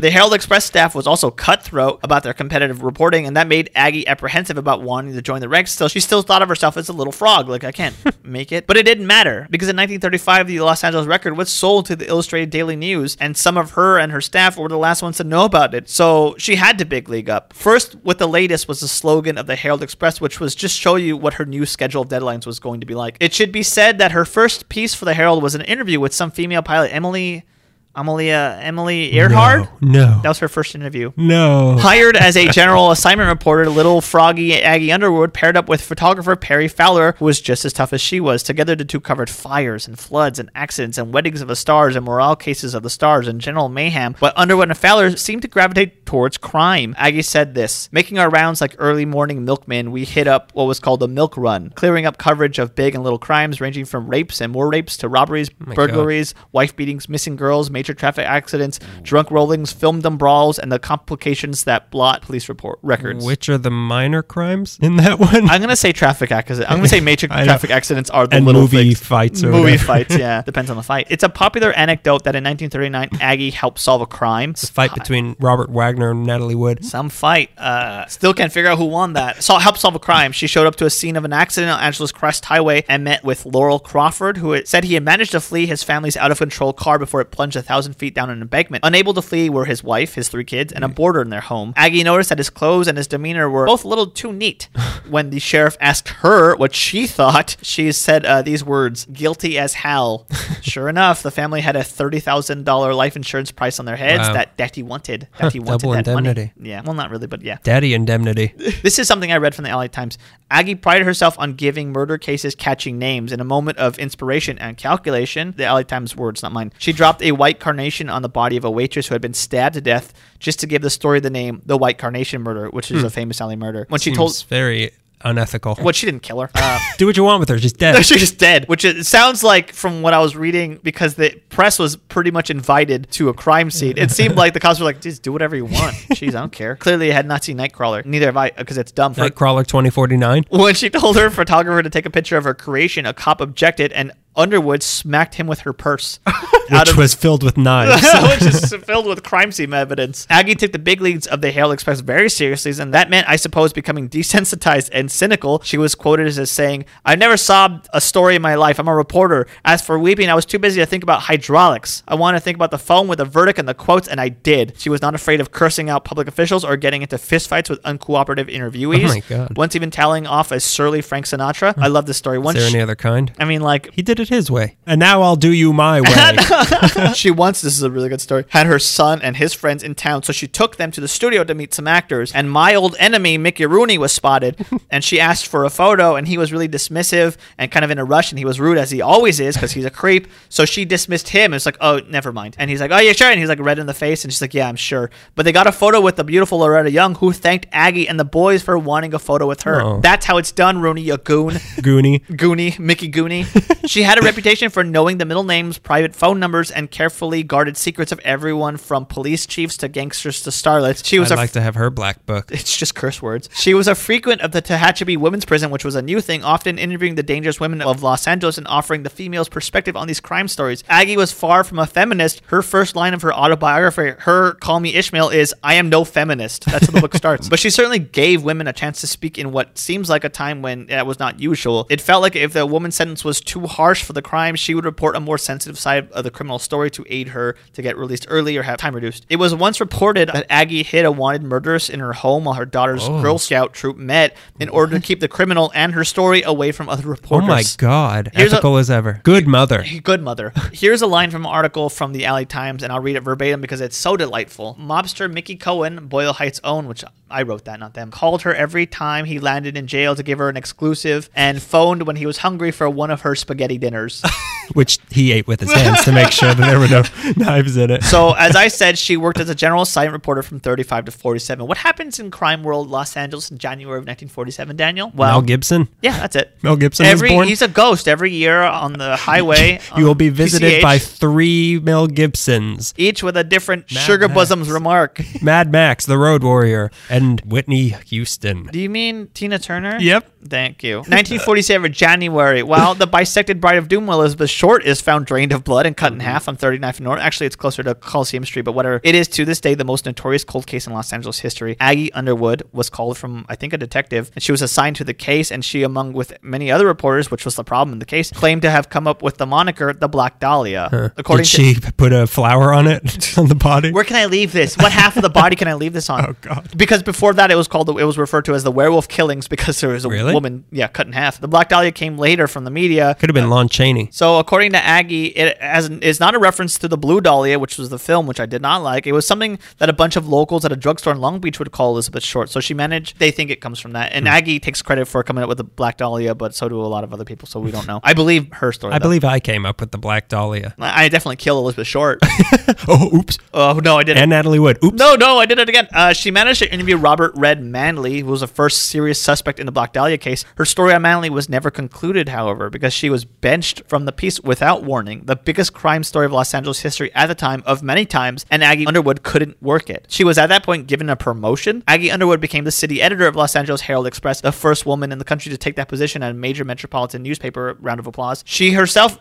the Herald Express staff was also cutthroat about their competitive reporting, and that made Aggie apprehensive about wanting to join the ranks. Still, she still thought of herself as a little frog. Like, I can't make it. But it didn't matter, because in 1935, the Los Angeles Record was sold to the Illustrated Daily News, and some of her and her staff were the last ones to know about it. So she had to big league up. First, with the latest was the slogan of the Herald Express, which was just show you what her new schedule of deadlines was going to be like. It should be said that her first piece for the Herald was an interview with some female pilot, Emily. Amelia Emily Earhart. No. No. That was her first interview. no. Hired as a general assignment reporter, little froggy Aggie Underwood paired up with photographer Perry Fowler, who was just as tough as she was. Together, the two covered fires and floods and accidents and weddings of the stars and morale cases of the stars and general mayhem. But Underwood and Fowler seemed to gravitate towards crime. Aggie said this Making our rounds like early morning milkmen, we hit up what was called the milk run, clearing up coverage of big and little crimes ranging from rapes and more rapes to robberies, oh my burglaries, wife beatings, missing girls, matron major traffic accidents, drunk rollings, filmdom brawls, and the complications that blot police report records. Which are the minor crimes in that one? I'm gonna say traffic accident. I'm gonna say major traffic accidents are the and little movie things. fights or Movie whatever. fights, yeah, depends on the fight. It's a popular anecdote that in 1939 Aggie helped solve a crime. The fight between Robert Wagner and Natalie Wood. Some fight. Uh, still can't figure out who won that. So helped solve a crime. She showed up to a scene of an accident on Angeles Crest Highway and met with Laurel Crawford, who said he had managed to flee his family's out of control car before it plunged a thousand feet down an embankment. Unable to flee were his wife, his three kids, and a boarder in their home. Aggie noticed that his clothes and his demeanor were both a little too neat. when the sheriff asked her what she thought, she said uh, these words: "Guilty as hell." sure enough, the family had a thirty thousand dollar life insurance price on their heads Wow. that Daddy wanted. Daddy wanted Double that money. indemnity. Yeah, well, not really, but yeah. Daddy indemnity. This is something I read from the LA Times. Aggie prided herself on giving murder cases catching names. In a moment of inspiration and calculation, the LA Times words, not mine, she dropped a white carnation on the body of a waitress who had been stabbed to death just to give the story the name The White Carnation Murder, which is a famous alley murder. When she Seems told. very unethical. Well, she didn't kill her. Uh, Do what you want with her. She's dead. No, She's just dead, which it sounds like from what I was reading because the press was pretty much invited to a crime scene. It seemed like the cops were like, just do whatever you want. Jeez, I don't care. Clearly, I had not seen Nightcrawler. Neither have I because it's dumb. Nightcrawler 2049. when she told her photographer to take a picture of her creation, a cop objected and Underwood smacked him with her purse. Which was filled with knives. which is filled with crime scene evidence. Aggie took the big leagues of the Herald Express very seriously, and that meant, I suppose, becoming desensitized and cynical. She was quoted as saying, I never sobbed a story in my life. I'm a reporter. As for weeping, I was too busy to think about hydraulics. I wanted to think about the phone with the verdict and the quotes, and I did. She was not afraid of cursing out public officials or getting into fistfights with uncooperative interviewees. Oh my God. Once even telling off a surly Frank Sinatra. Hmm. I love this story. Is Once there she- any other kind? I mean, like, He did it his way. And now I'll do you my way. she once, this is a really good story, had her son and his friends in town, so she took them to the studio to meet some actors. And my old enemy, Mickey Rooney, was spotted, and she asked for a photo, and he was really dismissive and kind of in a rush, and he was rude as he always is because he's a creep. So she dismissed him. It's like, oh, never mind. And he's like, oh yeah, sure. And he's like red in the face, and she's like, yeah, I'm sure. But they got a photo with the beautiful Loretta Young, who thanked Aggie and the boys for wanting a photo with her. Oh. That's how it's done, Rooney, you goon. Goonie. Goonie, Mickey Goonie. she had a reputation for knowing the middle names, private phone numbers, and carefully guarded secrets of everyone from police chiefs to gangsters to starlets. She was I'd a like to have her black book. it's just curse words. She was a frequent of the Tehachapi Women's Prison, which was a new thing, often interviewing the dangerous women of Los Angeles and offering the females' perspective on these crime stories. Aggie was far from a feminist. Her first line of her autobiography, her Call Me Ishmael, is I am no feminist. That's how the book starts. But she certainly gave women a chance to speak in what seems like a time when that was not usual. It felt like if the woman's sentence was too harsh for the crime, she would report a more sensitive side of the criminal story to aid her to get released early or have time reduced. It was once reported that Aggie hid a wanted murderess in her home while her daughter's Oh. Girl Scout troop met in order to keep the criminal and her story away from other reporters. Oh my God. Here's a- Ethical as ever. Good mother. Good mother. Here's a line from an article from the LA Times, and I'll read it verbatim because it's so delightful. Mobster Mickey Cohen, Boyle Heights' own, which I wrote that, not them, called her every time he landed in jail to give her an exclusive and phoned when he was hungry for one of her spaghetti dinners. Which he ate with his hands to make sure that there were no knives in it. So, as I said, she worked as a general science reporter from 35 to 47. What happens in crime world Los Angeles in January of 1947, Daniel? Well, Mel Gibson. yeah, that's it. Mel Gibson was every, born? He's a ghost every year on the highway. You will be visited PCH, by three Mel Gibsons each with a different Mad sugar Max. bosoms remark. Mad Max, the Road Warrior, and Whitney Houston. Do you mean Tina Turner? Yep. Thank you. 1947, January. Well, the bisected bride of doom, Elizabeth Short, is found drained of blood and cut in mm-hmm. half on 39th North. Actually, it's closer to Coliseum Street, but whatever. It is to this day the most notorious cold case in Los Angeles history. Aggie Underwood was called from, I think, a detective, and she was assigned to the case. And she, among with many other reporters, which was the problem in the case, claimed to have come up with the moniker the Black Dahlia. According Did to she put a flower on it on the body? where can I leave this? What half of the body can I leave this on? Oh, God. Because before that, it was called it was referred to as the werewolf killings because there was a Really? Woman, yeah, cut in half. The Black Dahlia came later from the media. Could have been Lon Chaney. So according to Aggie, it has is not a reference to the Blue Dahlia, which was the film, which I did not like. It was something that a bunch of locals at a drugstore in Long Beach would call Elizabeth Short. So she managed. They think it comes from that, and Hmm. Aggie takes credit for coming up with the Black Dahlia, but so do a lot of other people. So we don't know. I believe her story. I though. believe I came up with the Black Dahlia. I I definitely killed Elizabeth Short. Oh, oops. oh no, I didn't. And Natalie Wood. Oops. No, no, I did it again. Uh, she managed to interview Robert Red Manley, who was the first serious suspect in the Black Dahlia Case. Her story on Manley was never concluded, however, because she was benched from the piece without warning, the biggest crime story of Los Angeles history at the time of many times, and Aggie Underwood couldn't work it. She was at that point given a promotion. Aggie Underwood became the city editor of Los Angeles Herald Express, the first woman in the country to take that position at a major metropolitan newspaper. Round of applause. She herself.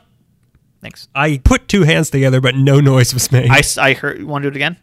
Thanks. I put two hands together, but no noise was made. I, I heard. You want to do it again?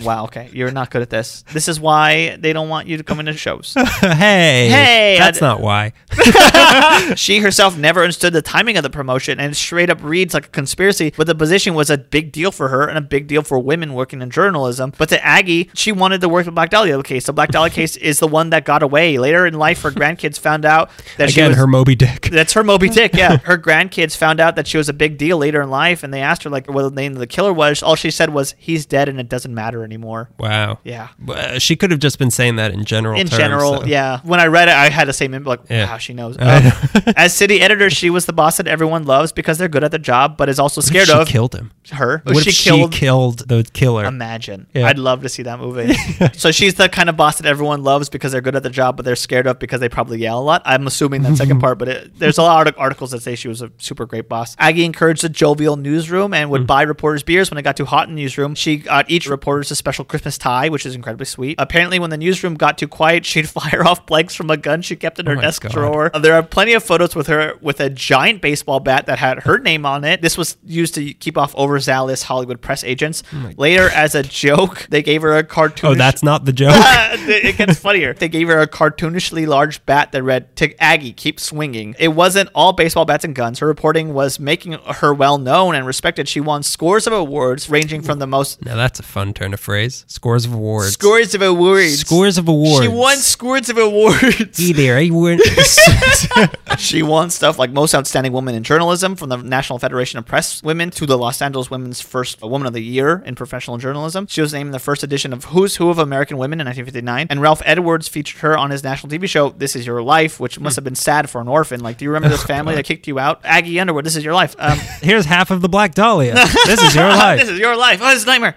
wow. Okay. You're not good at this. This is why they don't want you to come into shows. hey, Hey, that's I- not why. she herself never understood the timing of the promotion and straight up reads like a conspiracy, but the position was a big deal for her and a big deal for women working in journalism. But to Aggie, she wanted to work the Black Dahlia case. The Black Dahlia case is the one that got away. Later in life, her grandkids found out that she Again, was, her Moby Dick. That's her Moby Dick, yeah. Her grandkids found out that she was a big deal later in life, and they asked her like what the name of the killer was. All she said was, "He's dead, and it doesn't matter anymore." Wow. Yeah. Uh, she could have just been saying that in general. in terms, general, so- yeah. When I read it, I had the same like, Yeah. wow, she knows. Um, as city editor, she was the boss that everyone loves because they're good at their job, but is also scared she of killed him. Her. What she if killed. she killed the killer? Imagine. Yeah. I'd love to see that movie. so she's the kind of boss that everyone loves because they're good at the job, but they're scared of because they probably yell a lot. I'm assuming that second part, but it, there's a lot of articles that say she was a super great boss. Aggie encouraged a jovial newsroom and would Hmm. buy reporters beers when it got too hot in the newsroom. She got each reporters a special Christmas tie, which is incredibly sweet. Apparently, when the newsroom got too quiet, she'd fire off blanks from a gun she kept in her Oh desk God. drawer. There are plenty of photos with her with a giant baseball bat that had her name on it. This was used to keep off overzealous Hollywood press agents. Oh Later, as a joke, they gave her a cartoon. oh, that's not the joke. it gets funnier. They gave her a cartoonishly large bat that read "To Aggie, keep swinging." It wasn't all baseball bats and guns. Her reporting was making her well known and respected. She won scores of awards, ranging from the most now that's a fun turn of phrase. Scores of awards. scores of awards. Scores of awards. She won scores of awards. Hey there, I won. She won stuff like Most Outstanding Woman in Journalism from the National Federation of Press Women to the Los Angeles Women's First Woman of the Year in Professional Journalism. She was named in the first edition of Who's Who of American Women in 1959, and Ralph Edwards featured her on his national TV show This Is Your Life, which must have been sad for an orphan. Like, do you remember this family that kicked you out? Aggie Underwood, This Is Your Life. Um, Here's half of the Black Dahlia. This is your life. this is your life. Oh, this is a nightmare.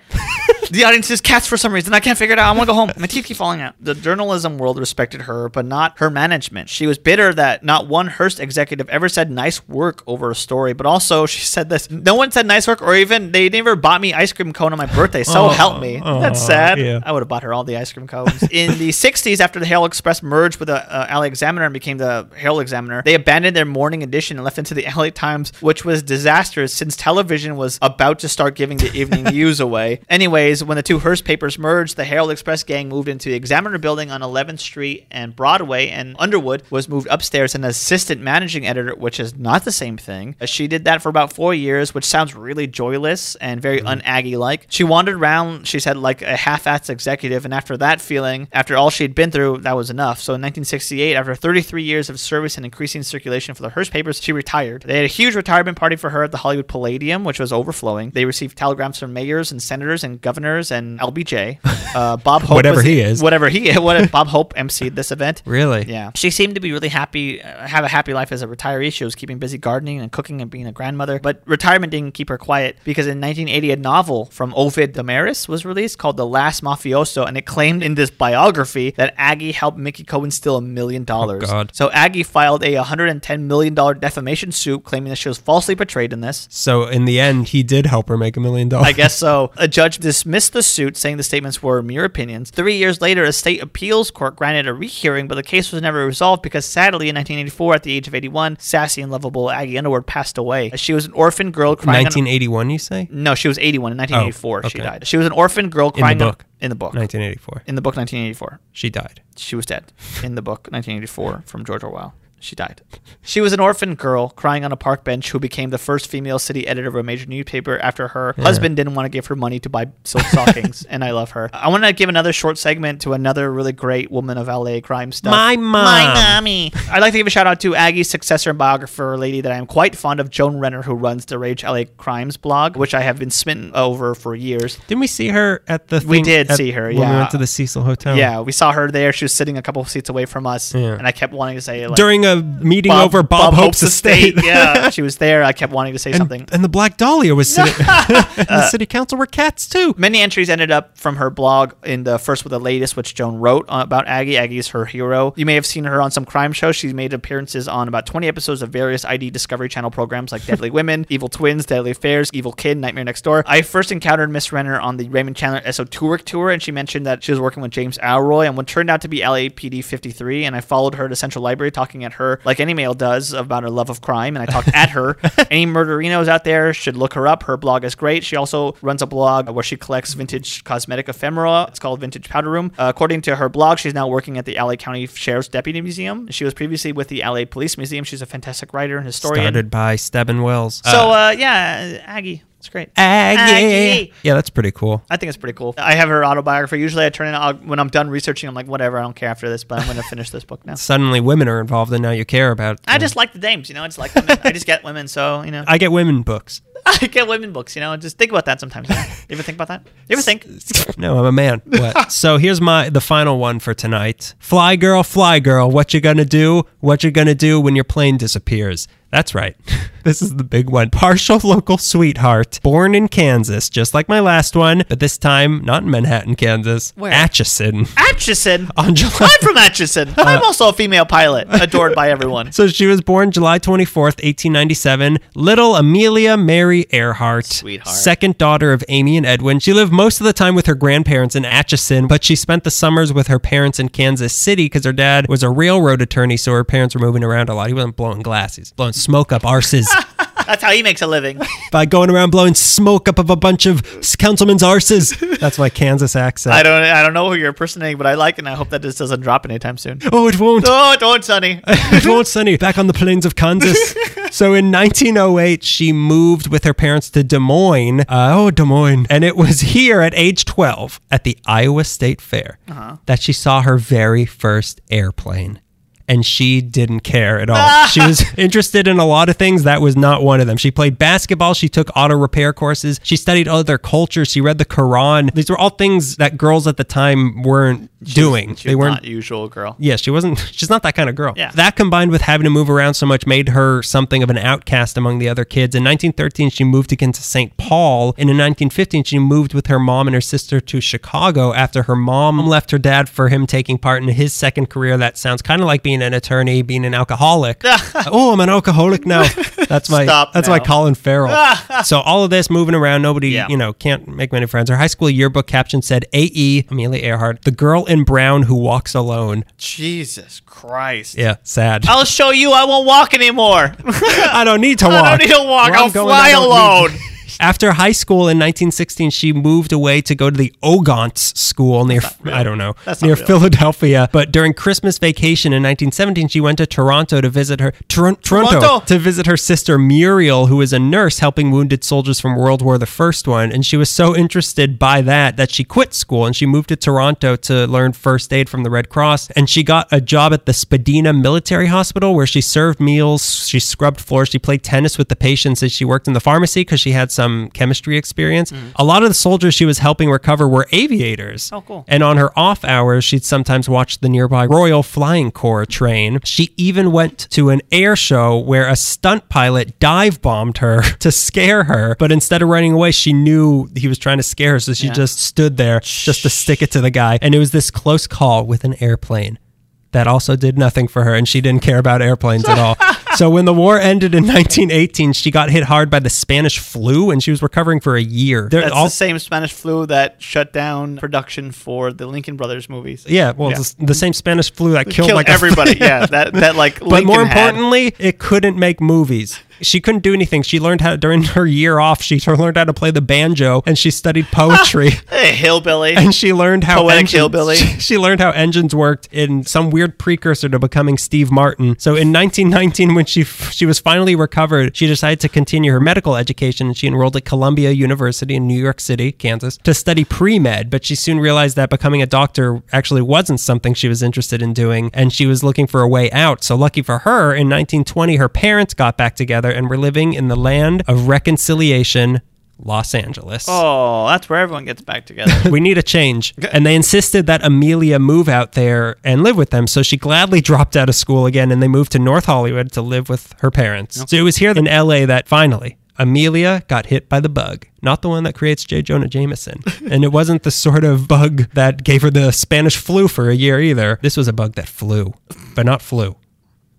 the audience is cats for some reason. I can't figure it out. I want to go home. My teeth keep falling out. The journalism world respected her, but not her management. She was bitter that not one Hearst executive ever said nice work over a story, but also she said this no one said nice work, or even they never bought me ice cream cone on my birthday. So Oh, help me. oh, That's sad. yeah. I would have bought her all the ice cream cones. In the 60s, after the Herald Express merged with the uh, LA Examiner and became the Herald Examiner, they abandoned their morning edition and left into the LA Times, which was disastrous since television was about to start giving the evening news away. When the two Hearst papers merged, the Herald Express gang moved into the Examiner building on 11th Street and Broadway, and Underwood was moved upstairs as an assistant managing editor, which is not the same thing. Uh, She did that for about four years, which sounds really joyless and very un-Aggie like. She wandered around, she said, like a half-assed executive, and after that feeling, after all she'd been through, that was enough. So in 1968, after 33 years of service and increasing circulation for the Hearst papers, she retired. They had a huge retirement party for her at the Hollywood Palladium, which was overflowing. They received telegrams from mayors and senators and governors and LBJ. Uh, Bob Hope, Whatever was- he is. whatever he is. What Bob Hope emceed this event. Really? Yeah. She seemed to be really happy, uh, have a happy life as a retiree. She was keeping busy gardening and cooking and being a grandmother. But retirement didn't keep her quiet because in 1980, a novel from Ovid Demaris was released called The Last Mafioso, and it claimed in this biography that Aggie helped Mickey Cohen steal a million dollars. God. So Aggie filed a $110 million defamation suit claiming that she was falsely portrayed in this. So in the end, he did help her make a million dollars. I guess so. A judge dismissed the suit, saying the statements were mere opinions. Three years later, a state appeals court granted a rehearing, but the case was never resolved because sadly, in 1984, at the age of 81, sassy and lovable Aggie Underwood passed away. She was an orphan girl crying. on- 1981, you say? no, she was 81 in 1984. She Oh, okay. died. She was an orphan girl the crying on- book. in the book. 1984. In the book, 1984. She died. She was dead. In the book, 1984, from George Orwell. She died. She was an orphan girl crying on a park bench who became the first female city editor of a major newspaper after her husband didn't want to give her money to buy silk stockings, and I love her. I want to give another short segment to another really great woman of LA crime stuff. My mom. My mommy. I'd like to give a shout out to Aggie's successor and biographer, a lady that I'm quite fond of, Joan Renner, who runs Deranged LA Crimes blog, which I have been smitten over for years. Didn't we see her at the? We did at- see her, when yeah. we went to the Cecil Hotel. Yeah, we saw her there. She was sitting a couple of seats away from us, Yeah. and I kept wanting to say, like, During a meeting over Bob, Hope's, estate. yeah, she was there. I kept wanting to say something. and, and the Black Dahlia was sitting. and the city council were cats too. Many entries ended up from her blog in the first with the latest, which Joan wrote uh, about Aggie. Aggie's her hero. You may have seen her on some crime shows. She's made appearances on about 20 episodes of various ID Discovery Channel programs like Deadly Women, Evil Twins, Deadly Affairs, Evil Kid, Nightmare Next Door. I first encountered Miss Renner on the Raymond Chandler Esotouric tour, and she mentioned that she was working with James Ellroy and what turned out to be LAPD 53. And I followed her to Central Library, talking at her like any male does about her love of crime. And I talked at her. Any murderinos out there should look her up. Her blog is great. She also runs a blog where she collects vintage cosmetic ephemera. It's called Vintage Powder Room. Uh, according to her blog, she's now working at the LA County Sheriff's Deputy Museum. She was previously with the LA Police Museum. She's a fantastic writer and historian. Started by Stebbin Wells. So, uh, yeah, Aggie. It's great. Aggie. Yeah, that's pretty cool. I think it's pretty cool. I have her autobiography. Usually, I turn it out when I'm done researching. I'm like, whatever, I don't care after this, but I'm going to finish this book now. Suddenly, women are involved, and now you care about. I just like the dames, you know. It's like women. I just get women, so you know. I get women books. I get women books, you know. Just think about that sometimes. You, know? You ever think about that? You ever think? No, I'm a man. What? so here's my the final one for tonight. Fly girl, fly girl, what you gonna do? What you gonna do when your plane disappears? That's right. this is the big one. Partial local sweetheart, born in Kansas, just like my last one, but this time not in Manhattan, Kansas. Where? Atchison. Atchison. On July. I'm from Atchison. I'm uh, also a female pilot, adored by everyone. So she was born July 24th, 1897. Little Amelia Mary Earhart. Sweetheart. Second daughter of Amy and Edwin. She lived most of the time with her grandparents in Atchison, but she spent the summers with her parents in Kansas City because her dad was a railroad attorney, so her parents were moving around a lot. He wasn't blowing glass, he's blowing smoke up arses That's how he makes a living. by going around blowing smoke up of a bunch of councilmen's arses. That's my Kansas accent. I don't. I don't know who you're impersonating, but I like it, and I hope that this doesn't drop anytime soon. oh, it won't. Oh, don't, Sonny. it won't, Sonny. Back on the plains of Kansas. so in 1908, she moved with her parents to Des Moines. Uh, oh, Des Moines. And it was here at age 12 at the Iowa State Fair that she saw her very first airplane. And she didn't care at all. she was interested in a lot of things. That was not one of them. She played basketball. She took auto repair courses. She studied other cultures. She read the Quran. These were all things that girls at the time weren't doing. She they weren't not usual girl. yeah, she wasn't. She's not that kind of girl. Yeah. That combined with having to move around so much made her something of an outcast among the other kids. In 1913, she moved again to St. Paul, and in 1915, she moved with her mom and her sister to Chicago after her mom left her dad for him taking part in his second career. That sounds kind of like being an attorney, being an alcoholic. oh, I'm an alcoholic now. That's my. Stop that's my. Colin Farrell. so all of this moving around, nobody, Yeah. you know, can't make many friends. Her high school yearbook caption said, "A.E. Amelia Earhart, the girl in brown who walks alone." Jesus Christ. Yeah, sad. I'll show you. I won't walk anymore. I don't need to walk. I don't need to walk. Where I'll fly alone. After high school in 1916, she moved away to go to the Ogontz School near, I don't know, That's near. Philadelphia. But during Christmas vacation in 1917, she went to Toronto to visit her Toron- Toronto, Toronto. to visit her sister Muriel, who was a nurse helping wounded soldiers from World War the First one. And she was so interested by that that she quit school and she moved to Toronto to learn first aid from the Red Cross. And she got a job at the Spadina Military Hospital where she served meals, she scrubbed floors, she played tennis with the patients, and she worked in the pharmacy because she had some Um, chemistry experience. Mm-hmm. A lot of the soldiers she was helping recover were aviators. Oh, cool. And on her off hours, she'd sometimes watch the nearby Royal Flying Corps train. She even went to an air show where a stunt pilot dive bombed her to scare her. But instead of running away, she knew he was trying to scare her. So she Yeah. just stood there just to stick it to the guy. And it was this close call with an airplane that also did nothing for her and she didn't care about airplanes at all. So when the war ended in 1918, she got hit hard by the Spanish flu and she was recovering for a year. There- That's all- the same Spanish flu that shut down production for the Lincoln Brothers movies. yeah, well, Yeah. it's the same Spanish flu that killed, Killed like everybody. yeah, that that like. But Lincoln more had. importantly, it couldn't make movies. She couldn't do anything. She learned how during her year off. She learned how to play the banjo and she studied poetry. Hey, hillbilly. and she learned how Poetic engines, hillbilly. She, she learned how engines worked in some weird precursor to becoming Steve Martin. So in 1919, when she she was finally recovered, she decided to continue her medical education and she enrolled at Columbia University in New York City, Kansas, to study pre med. But she soon realized that becoming a doctor actually wasn't something she was interested in doing, and she was looking for a way out. So lucky for her, in 1920, her parents got back together and we're living in the land of reconciliation Los Angeles. Oh, that's where everyone gets back together. We need a change. And they insisted that Amelia move out there and live with them. So she gladly dropped out of school again and they moved to North Hollywood to live with her parents. So it was here in LA that finally Amelia got hit by the bug, not the one that creates J. Jonah Jameson. and it wasn't the sort of bug that gave her the Spanish flu for a year either. This was a bug that flew, but not flew.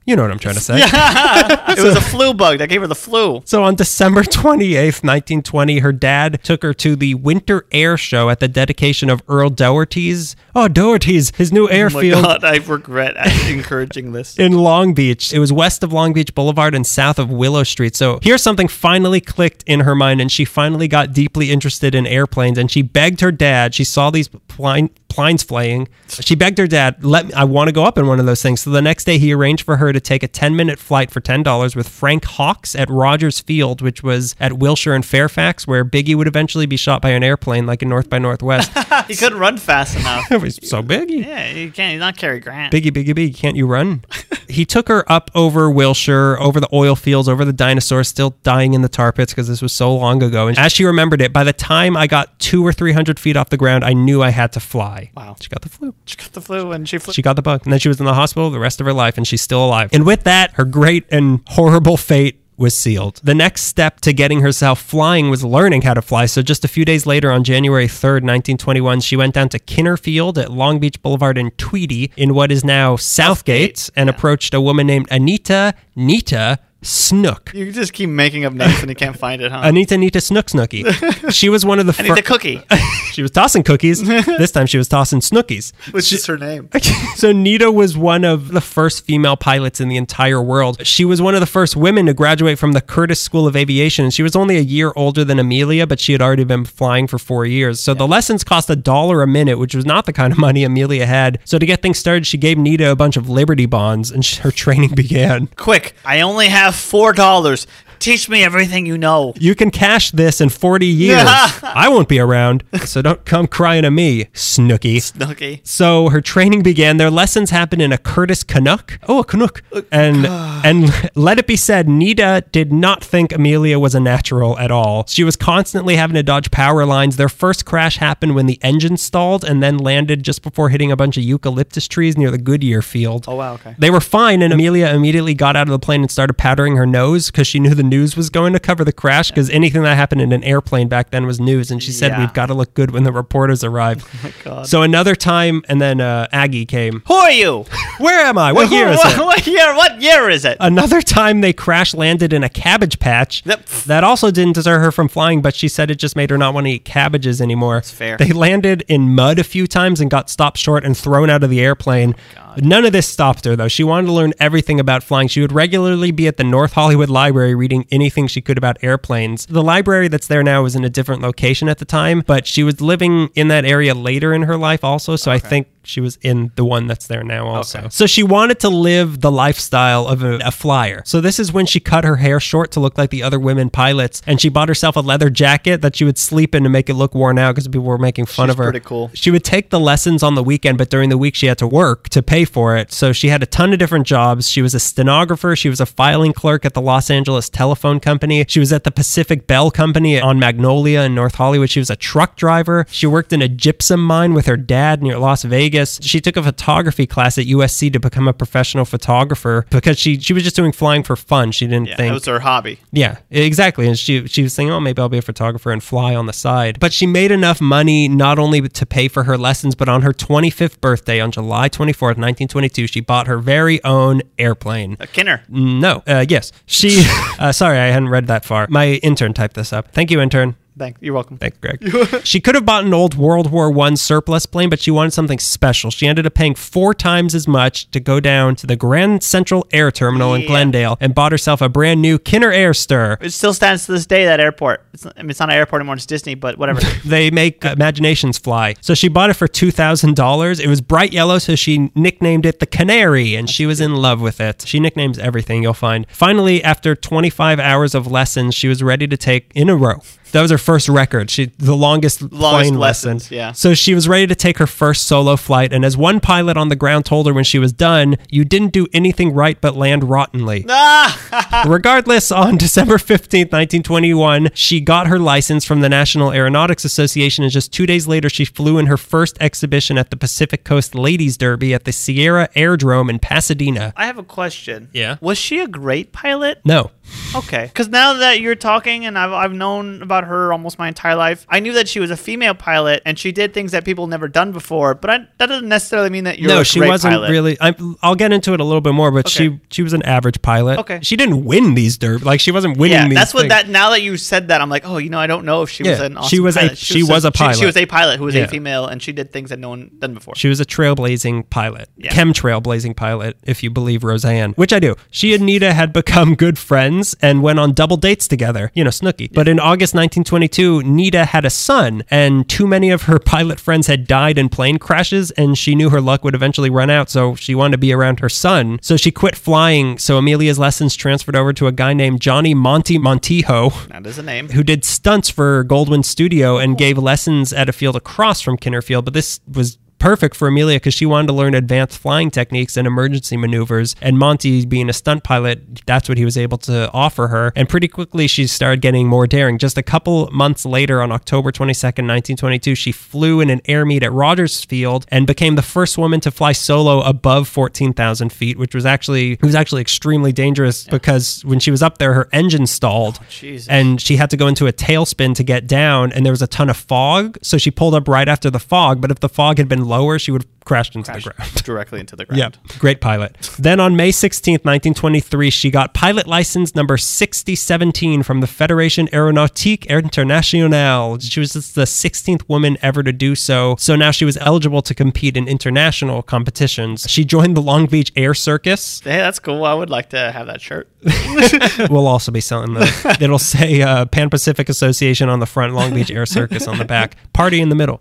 You know what I'm trying to say. it was a flu bug that gave her the flu. So on December 28th, 1920, her dad took her to the Winter Air Show at the dedication of Earl Daugherty's. Oh, Daugherty's, his new Oh my airfield. god, I regret encouraging this. in Long Beach. It was west of Long Beach Boulevard and south of Willow Street. So here something finally clicked in her mind and she finally got deeply interested in airplanes and she begged her dad. She saw these plane, planes flying. She begged her dad, "Let me, I want to go up in one of those things." So the next day he arranged for her to take a 10-minute flight for $10 with Frank Hawks at Rogers Field, which was at Wilshire and Fairfax where Biggie would eventually be shot by an airplane like in North by Northwest. he couldn't run fast enough. it was so big. Yeah, he can't. He's not Cary Grant. Biggie, biggie, biggie, can't you run? he took her up over Wilshire, over the oil fields, over the dinosaurs still dying in the tar pits because this was so long ago. And as she remembered it, by the time I got two or three hundred feet off the ground, I knew I had to fly. Wow. She got the flu. She got the flu and she flew. She got the bug. And then she was in the hospital the rest of her life, and she's still alive. And with that, her great and horrible fate was sealed. The next step to getting herself flying was learning how to fly. So just a few days later, on January 3rd, 1921, she went down to Kinner Field at Long Beach Boulevard in Tweedy, in what is now Southgate, and approached a woman named Anita Neta Snook. you just keep making up names and you can't find it, huh? Anita Neta Snook Snooky. She was one of the I need the first. cookie. she was tossing cookies. this time she was tossing Snookies. Which is her name? so Neta was one of the first female pilots in the entire world. She was one of the first women to graduate from the Curtiss School of Aviation, and she was only a year older than Amelia, but she had already been flying for four years. So the lessons cost a dollar a minute, which was not the kind of money Amelia had. So to get things started, she gave Neta a bunch of Liberty bonds, and her training began. Quick! I only have four dollars. Teach me everything you know. You can cash this in 40 years. I won't be around, so don't come crying to me, Snooky. Snooky. So her training began. Their lessons happened in a Curtiss Canuck. Oh, a Canuck. Uh, and and let it be said, Neta did not think Amelia was a natural at all. She was constantly having to dodge power lines. Their first crash happened when the engine stalled and then landed just before hitting a bunch of eucalyptus trees near the Goodyear field. Oh wow. Okay. They were fine, and Amelia immediately got out of the plane and started powdering her nose because she knew the news was going to cover the crash. Because anything that happened in an airplane back then was news, and she said, Yeah. "We've got to look good when the reporters arrive." God. So another time, and then uh, Aggie came. Who are you? Where am I? What year is it? what year? What year is it? Another time they crash landed in a cabbage patch. Yep. That also didn't deter her from flying, but she said it just made her not want to eat cabbages anymore. That's fair. They landed in mud a few times and got stopped short and thrown out of the airplane. None of this stopped her, though. She wanted to learn everything about flying. She would regularly be at the North Hollywood Library reading anything she could about airplanes. The library that's there now was in a different location at the time, but she was living in that area later in her life also, so I think she was in the one that's there now also. Okay. So she wanted to live the lifestyle of a, a flyer. So this is when she cut her hair short to look like the other women pilots, and she bought herself a leather jacket that she would sleep in to make it look worn out because people were making fun She's of her. pretty cool. She would take the lessons on the weekend, but during the week she had to work to pay for it. So she had a ton of different jobs. She was a stenographer. She was a filing clerk at the Los Angeles Telephone Company. She was at the Pacific Bell Company on Magnolia in North Hollywood. She was a truck driver. She worked in a gypsum mine with her dad near Las Vegas. She took a photography class at USC to become a professional photographer because she she was just doing flying for fun. She didn't Yeah, think it was her hobby. yeah, exactly. And she she was thinking, oh, maybe I'll be a photographer and fly on the side. But she made enough money not only to pay for her lessons, but on her 25th birthday on July 24th, 1922, she bought her very own airplane. A Kinner. No, uh, yes, she. uh, sorry, I hadn't read that far. My intern typed this up. Thank you, intern. Thank. You're welcome. Thanks, Greg. she could have bought an old World War One surplus plane, but she wanted something special. She ended up paying four times as much to go down to the Grand Central Air Terminal in Glendale and bought herself a brand new Kinner Airster. It still stands to this day. That airport. It's I mean, it's not an airport anymore. It's Disney, but whatever. They make uh, imaginations fly. So she bought it for $2,000. It was bright yellow, so she nicknamed it the Canary, and she was in love with it. She nicknames everything you'll find. Finally, after 25 hours of lessons, she was ready to take in a row. That was her first record. She the longest, flying lessons, lesson. yeah. So she was ready to take her first solo flight, and as one pilot on the ground told her when she was done, "You didn't do anything right but land rottenly." Ah! Regardless, on December 15th, 1921, she got her license from the National Aeronautics Association, and just two days later, she flew in her first exhibition at the Pacific Coast Ladies Derby at the Sierra Airdrome in Pasadena. I have a question. Yeah. Was she a great pilot? No. Okay. Because now that you're talking, and I've, I've known about her almost my entire life, I knew that she was a female pilot and she did things that people never done before. But I, that doesn't necessarily mean that you're no, a she wasn't pilot. really. I, I'll get into it a little bit more, but Okay. she she was an average pilot. Okay. she didn't win these derby. Like she wasn't winning Yeah, these. that's what things. that. Now that you said that, I'm like, oh, you know, I don't know if she was an awesome she was a- pilot. she was a pilot. She, pilot. was a pilot who was Yeah. a female, and she did things that no one done before. She was a trailblazing pilot, Yeah. chemtrail blazing pilot, if you believe Roseanne, which I do. She and Neta had become good friends and went on double dates together, you know, Snooky. But in August 1922, Neta had a son, and too many of her pilot friends had died in plane crashes, and she knew her luck would eventually run out, so she wanted to be around her son. So she quit flying, so Amelia's lessons transferred over to a guy named Johnny Monty Montijo that is a name. who did stunts for Goldwyn Studio and gave lessons at a field across from Kinner Field. But this was perfect for Amelia because she wanted to learn advanced flying techniques and emergency maneuvers. And Monty, being a stunt pilot, that's what he was able to offer her. And pretty quickly, she started getting more daring. Just a couple months later, on October 22nd, 1922, she flew in an air meet at Rogers Field and became the first woman to fly solo above 14,000 feet, which was actually it was actually extremely dangerous because when she was up there, her engine stalled oh, Jesus. and she had to go into a tailspin to get down and there was a ton of fog so she pulled up right after the fog but if the fog had been lower she would have crashed into the ground directly into the ground. yeah great pilot then on may 16th 1923 she got pilot license number 6017 from the fédération aéronautique internationale she was just the 16th woman ever to do so so now she was eligible to compete in international competitions she joined the long beach air circus Hey, that's cool. I would like to have that shirt. we'll also be selling the. It'll say uh, Pan Pacific Association on the front, Long Beach Air Circus on the back, party in the middle,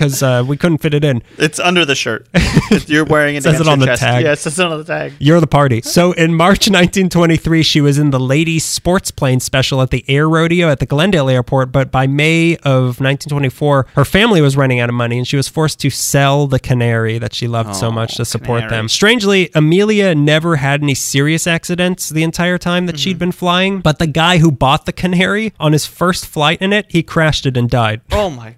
because uh, we couldn't fit it in. It's under the shirt. You're wearing it. Says it on the chest. tag. Yeah, it says it on the tag. You're the party. So in March 1923, she was in the ladies sports plane special at the Air Rodeo at the Glendale Airport. But by May of 1924, her family was running out of money and she was forced to sell the Canary that she loved so Oh, much to support Canary. them. Strangely, Amelia never had any serious accidents the entire time that she'd been flying. But the guy who bought the Canary on his first flight in it, he crashed it and died. Oh my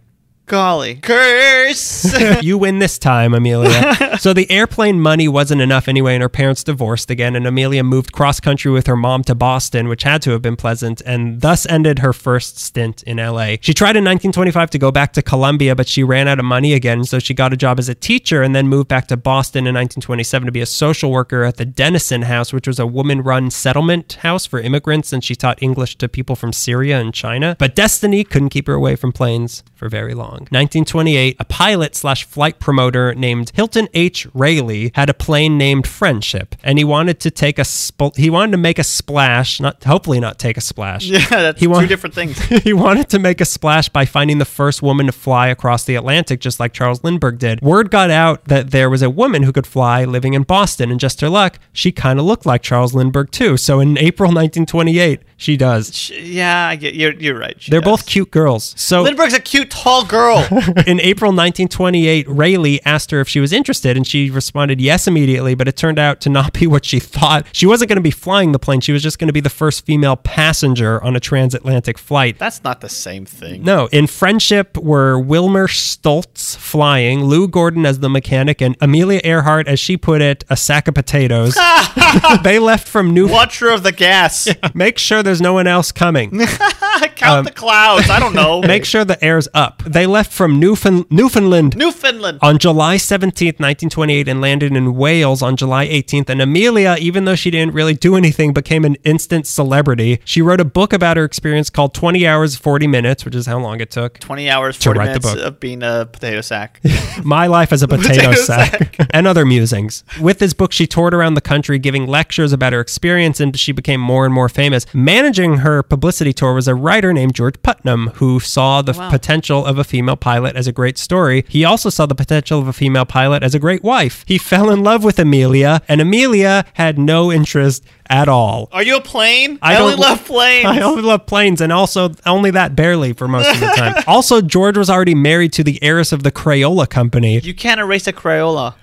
golly. Curse. you win this time, Amelia. so the airplane money wasn't enough anyway, and her parents divorced again, and Amelia moved cross country with her mom to Boston, which had to have been pleasant, and thus ended her first stint in LA. She tried in 1925 to go back to Columbia, but she ran out of money again, so she got a job as a teacher and then moved back to Boston in 1927 to be a social worker at the Denison House, which was a woman run settlement house for immigrants, and she taught English to people from Syria and China. But destiny couldn't keep her away from planes for very long. 1928, a pilot slash flight promoter named Hilton H. Railey had a plane named Friendship, and he wanted to take a sp- he wanted to make a splash, not hopefully not take a splash. yeah, that's He two wa- different things. he wanted to make a splash by finding the first woman to fly across the Atlantic, just like Charles Lindbergh did. Word got out that there was a woman who could fly living in Boston, and just her luck, she kind of looked like Charles Lindbergh too. So in April 1928, she does. Sh- Yeah, I get you're you're right. She They're does. both cute girls. So Lindbergh's a cute tall girl. in April 1928, Railey asked her if she was interested, and she responded yes immediately. But it turned out to not be what she thought. She wasn't going to be flying the plane. She was just going to be the first female passenger on a transatlantic flight. That's not the same thing. No, in Friendship were Wilmer Stultz flying, Lou Gordon as the mechanic, and Amelia Earhart, as she put it, a sack of potatoes. they left from New. Watcher of the gas. Make sure there's no one else coming. Count the clouds. I don't know. Um, Make sure the air's up. They left from Newfound- Newfoundland Newfoundland. on July 17th, 1928, and landed in Wales on July 18th. And Amelia, even though she didn't really do anything, became an instant celebrity. She wrote a book about her experience called 20 Hours, 40 Minutes, which is how long it took. 20 hours, To 40 write the minutes book. of being a potato sack. My Life as a Potato, Potato sack, and other musings. With this book, she toured around the country giving lectures about her experience, and she became more and more famous. Managing her publicity tour was a writer named George Putnam, who saw the Wow. potential of a female pilot as a great story. He also saw the potential of a female pilot as a great wife. He fell in love with Amelia, and Amelia had no interest at all. Are you a plane? I I, only love planes. I only love planes, and also only that barely for most of the time. also, George was already married to the heiress of the Crayola Company, you can't erase a Crayola.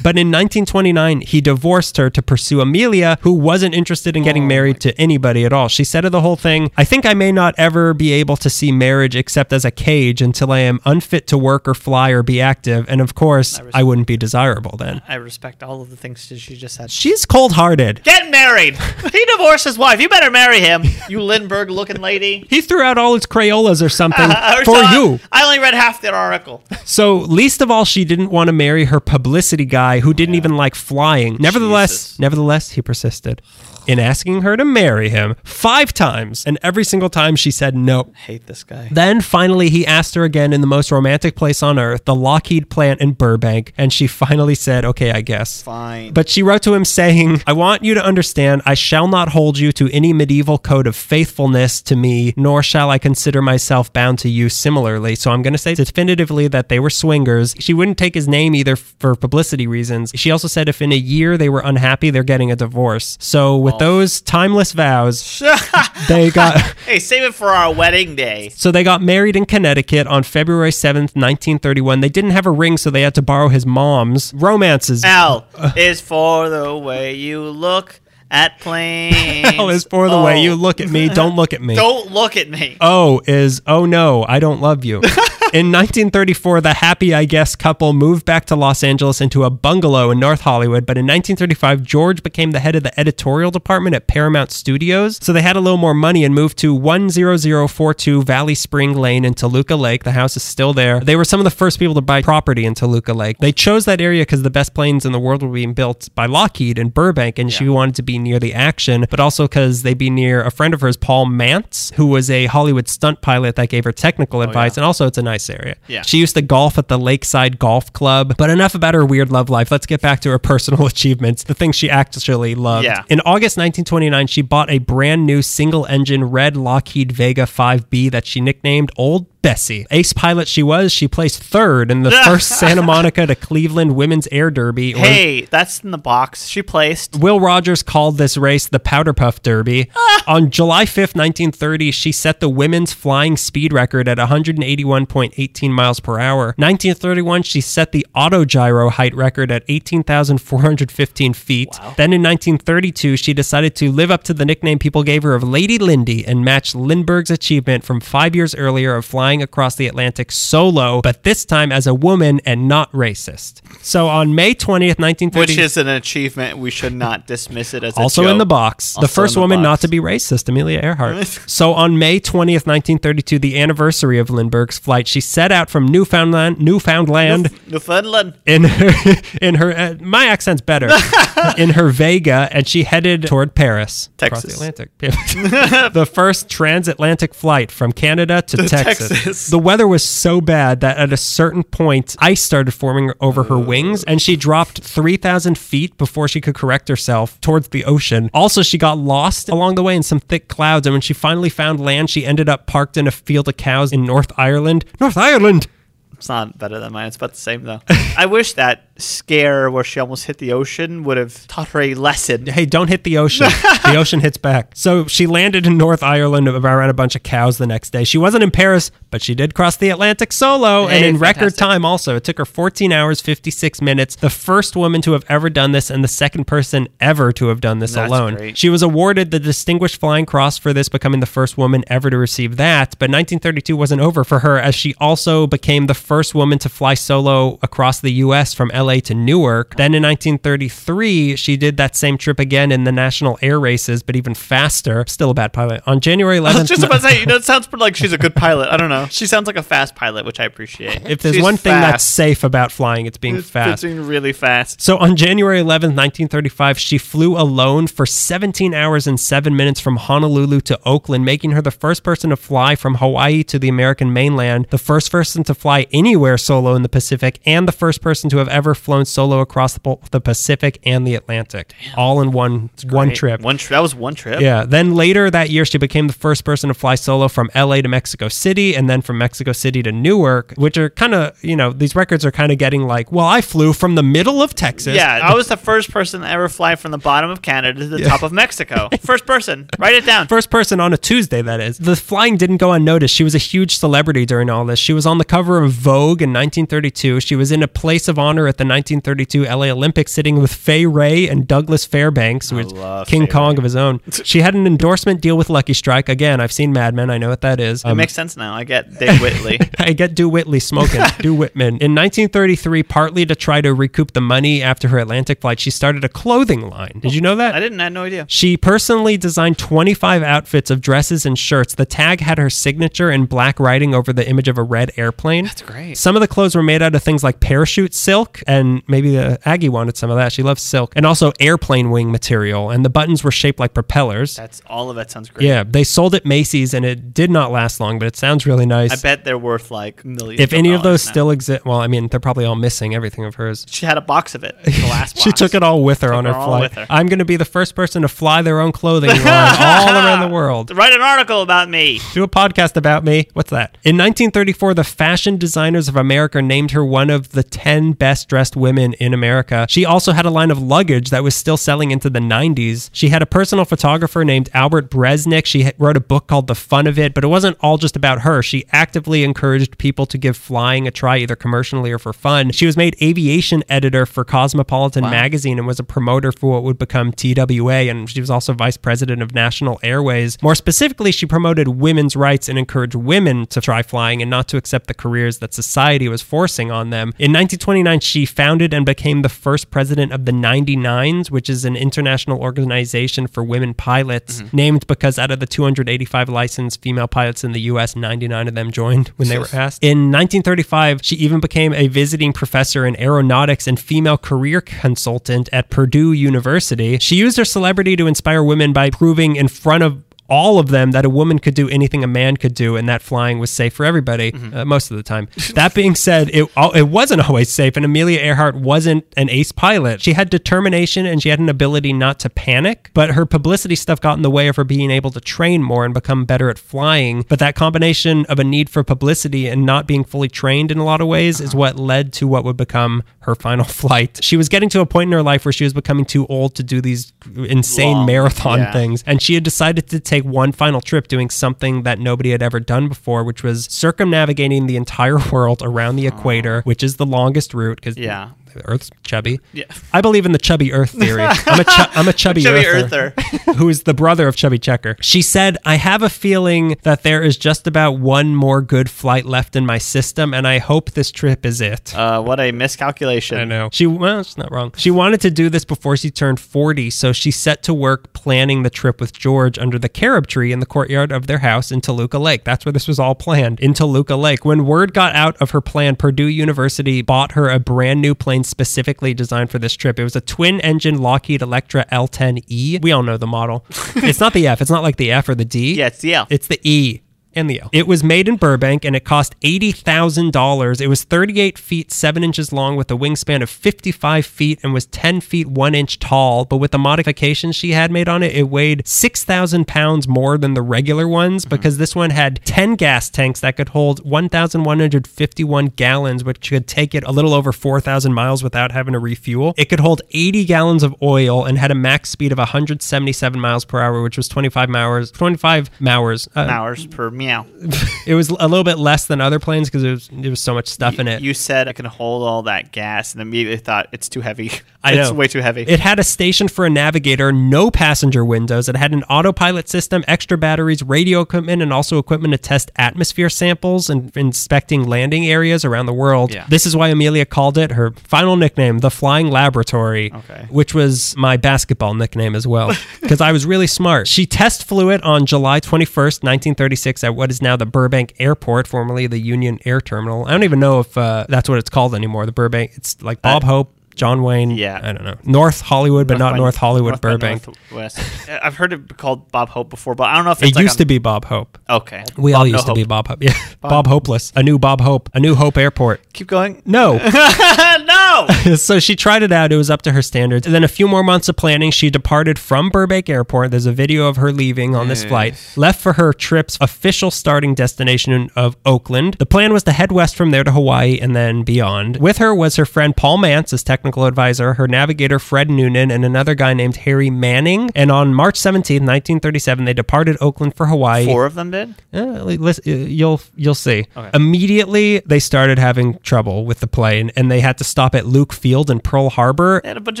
but in 1929 he divorced her to pursue Amelia, who wasn't interested in getting oh married to anybody at all. She said of the whole thing, "I think I may not ever be able to see marriage except as a cage until I am unfit to work or fly or be active, and of course I wouldn't be desirable then." I respect all of the things that she just said. She's cold-hearted. Get married. he divorced his wife. You better marry him. You Lindbergh looking lady. He threw out all his Crayolas or something Or for so- you. I only read half the article. So, least of all, she didn't want to marry her publicity guy who didn't even like flying. Nevertheless, Jesus. nevertheless, he persisted in asking her to marry him five times, and every single time she said no. hate this guy. Then finally, he asked her again in the most romantic place on earth, the Lockheed plant in Burbank, and she finally said, "Okay, I guess." Fine. But she wrote to him saying, I want you to understand, I shall not hold you to any medieval code of faithfulness to me, nor shall I consider myself bound to you similarly. So I'm going to say definitively that they were swingers. She wouldn't take his name either for publicity reasons. She also said if in a year they were unhappy, they're getting a divorce. So with those timeless vows, they got. hey, save it for our wedding day. So they got married in Connecticut on February 7th, 1931. They didn't have a ring, so they had to borrow his mom's. Romances. L is for the way you look at planes. L is for the way Oh. you look at me. Oh. Don't look at me. Don't look at me. O is, oh no, I don't love you. In 1934, the happy, I guess, couple moved back to Los Angeles into a bungalow in North Hollywood. But in 1935, George became the head of the editorial department at Paramount Studios. So they had a little more money and moved to 10042 Valley Spring Lane in Toluca Lake. The house is still there. They were some of the first people to buy property in Toluca Lake. They chose that area because the best planes in the world were being built by Lockheed in Burbank, and she wanted to be near the action, but also because they'd be near a friend of hers, Paul Mantz, who was a Hollywood stunt pilot that gave her technical oh, advice, and also it's a nice area. Yeah. She used to golf at the Lakeside Golf Club. But enough about her weird love life. Let's get back to her personal achievements, the things she actually loved. Yeah. In August 1929, she bought a brand new single engine red Lockheed Vega 5B that she nicknamed Old Bessie. Ace pilot she was, she placed third in the first Santa Monica to Cleveland Women's Air Derby. Hey, that's in the box. She placed. Will Rogers called this race the Powder Puff Derby. Ah. On July 5th, 1930, she set the women's flying speed record at 181.18 miles per hour. 1931, she set the autogyro height record at 18,415 feet. Then in 1932, she decided to live up to the nickname people gave her of Lady Lindy and match Lindbergh's achievement from five years earlier of flying across the Atlantic solo, but this time as a woman and not racist. So on May 20th, 1930, Which is an achievement. We should not dismiss it as a also in the box. the first the woman not to be racist, Amelia Earhart. so on May 20th, 1932, the anniversary of Lindbergh's flight, she set out from Newfoundland, Newfoundland Newfoundland. in her, in her uh, my accent's better in her Vega and she headed toward Paris across the Atlantic. the first transatlantic flight from Canada to, Texas. Texas. The weather was so bad that at a certain point ice started forming over her wings and she dropped 3000 feet before she could correct herself towards the ocean. Also she got lost along the way in some thick clouds and when she finally found land she ended up parked in a field of cows in North Ireland. North Ireland. It's not better than mine. It's about the same though. I wish that scare where she almost hit the ocean would have taught her a lesson. hey, don't hit the ocean. the ocean hits back. So she landed in North Ireland around a bunch of cows the next day. She wasn't in Paris, but she did cross the Atlantic solo and Hey, in record time also. It took her 14 hours, 56 minutes. The first woman to have ever done this and the second person ever to have done this That's alone. great. She was awarded the Distinguished Flying Cross for this, becoming the first woman ever to receive that. But 1932 wasn't over for her as she also became the first woman to fly solo across the U.S. from LA to Newark. Then in 1933, she did that same trip again in the national air races, but even faster. Still a bad pilot. On January 11th, I was just about to say, you know, it sounds like she's a good pilot. I don't know. She sounds like a fast pilot, which I appreciate. if there's She's one thing that's safe about flying, it's being It's fast. being really fast. So on January 11th, 1935, she flew alone for 17 hours and 7 minutes from Honolulu to Oakland, making her the first person to fly from Hawaii to the American mainland, the first person to fly anywhere solo in the Pacific, and the first person to have ever flown solo across the, the Pacific and the Atlantic, all in one one trip. One tri- that was one trip. Yeah. Then later that year, she became the first person to fly solo from LA to Mexico City and then from Mexico City to Newark, which are kind of, you know, these records are kind of getting like, well, I flew from the middle of Texas. Yeah, I was the first person to ever fly from the bottom of Canada to the top of Mexico. First person. Write it down. First person on a Tuesday, that is. The flying didn't go unnoticed. She was a huge celebrity during all this. She was on the cover of Vogue in 1932. She was in a place of honor at the 1932 LA Olympics, sitting with Fay Wray and Douglas Fairbanks, who was King Fay Kong Ray. of his own. She had an endorsement deal with Lucky Strike. Again, I've seen Mad Men. I know what that is. It Um, makes sense now. I get Dave Whitley. I get Do Whitley smoking. Do Whitman. In 1933, partly to try to recoup the money after her Atlantic flight, she started a clothing line. Did you know that? I didn't. I had no idea. She personally designed 25 outfits of dresses and shirts. The tag had her signature in black writing over the image of a red airplane. That's great. Some of the clothes were made out of things like parachute silk, and maybe the Aggie wanted some of that. She loves silk, and also airplane wing material. And the buttons were shaped like propellers. That's all of that sounds great. Yeah, they sold at Macy's, and it did not last long, but it sounds really nice. I bet they're worth like millions. if any of those now. still exist, well, I mean, they're probably all missing everything of hers. she had a box of it. The last box. She took it all with her on her her flight. her. I'm going to be the first person to fly their own clothing line all around the world. Write an article about me. Do a podcast about me. What's that? In 1934, the Fashion Designers of America named her one of the 10 best dressed women in America. She also had a line of luggage that was still selling into the 90s. She had a personal photographer named Albert Bresnik. She wrote a book called The Fun of It, but it wasn't all just about her. She actively encouraged people to give flying a try, either commercially or for fun. She was made aviation editor for Cosmopolitan magazine and was a promoter for what would become TWA, and she was also vice president of National Airways. More specifically, she promoted women's rights and encouraged women to try flying and not to accept the careers that society was forcing on them. In 1929, she founded and became the first president of the 99s, which is an international organization for women pilots, mm-hmm. named because out of the 285 licensed female pilots in the U.S., 99 of them joined when they were asked. In 1935, she even became a visiting professor in aeronautics and female career consultant at Purdue University. She used her celebrity to inspire women by proving in front of all of them that a woman could do anything a man could do and that flying was safe for everybody uh, most of the time. that being said, it it wasn't always safe and Amelia Earhart wasn't an ace pilot. She had determination and she had an ability not to panic, but her publicity stuff got in the way of her being able to train more and become better at flying. But that combination of a need for publicity and not being fully trained in a lot of ways is what led to what would become her final flight. She was getting to a point in her life where she was becoming too old to do these insane Long, marathon yeah. things and she had decided to take one final trip doing something that nobody had ever done before which was circumnavigating the entire world around the equator which is the longest route because Yeah. The earth's chubby Yeah. i believe in the chubby earth theory i'm a, chu- I'm a chubby, Chubby earther, earther. who is the brother of chubby checker she said i have a feeling that there is just about one more good flight left in my system and i hope this trip is it Uh, what a miscalculation. I know. She well, she's not wrong. She wanted to do this before she turned 40, so she set to work planning the trip with George under the carob tree in the courtyard of their house in Toluca Lake. That's where this was all planned, in Toluca Lake. When word got out of her plan, Purdue University bought her a brand new plane specifically designed for this trip. It was a twin-engine Lockheed Electra L10E. We all know the model. it's not the F. It's not like the F or the D. Yeah, it's the L. It's the E and the L. It was made in Burbank and it cost $80,000. It was 38 feet 7 inches long with a wingspan of 55 feet and was 10 feet 1 inch tall. But with the modifications she had made on it, it weighed 6,000 pounds more than the regular ones because this one had 10 gas tanks that could hold 1,151 gallons, which could take it a little over 4,000 miles without having to refuel. It could hold 80 gallons of oil and had a max speed of 177 miles per hour, which was 25 hours, 25 hours. Uh, Hours per meow. it was a little bit less than other planes because there was, there was so much stuff in it. You said I can hold all that gas, and immediately thought it's too heavy. I know, it's way too heavy. It had a station for a navigator, no passenger windows. It had an autopilot system, extra batteries, radio equipment, and also equipment to test atmosphere samples and inspecting landing areas around the world. Yeah. This is why Amelia called it her final nickname, the Flying Laboratory, Okay. which was my basketball nickname as well, because I was really smart. She test flew it on July 21st, 1936, at what is now the Burbank Airport, formerly the Union Air Terminal. I don't even know if uh, that's what it's called anymore. The Burbank, it's like Bob Hope. John Wayne. Yeah. I don't know. North Hollywood, but not by- North Hollywood, North Burbank. Northwest. I've heard it called Bob Hope before, but I don't know if It like used on- to be Bob Hope. Okay. We Bob all No used to be Bob Hope. Yeah. Bob Hopeless. A new Bob Hope. A new Hope Airport. Keep going. No. no. so she tried it out. It was up to her standards. And then a few more months of planning, she departed from Burbank Airport. There's a video of her leaving on this flight, left for her trip's official starting destination of Oakland. The plan was to head west from there to Hawaii and then beyond. With her was her friend Paul Mantz as technical advisor, her navigator Fred Noonan, and another guy named Harry Manning. And on March 17, 1937, they departed Oakland for Hawaii. Four of them did. Uh, li- lis- uh, you'll you'll see. Immediately, they started having trouble with the plane, and they had to stop at Luke Field in Pearl Harbor. They had a bunch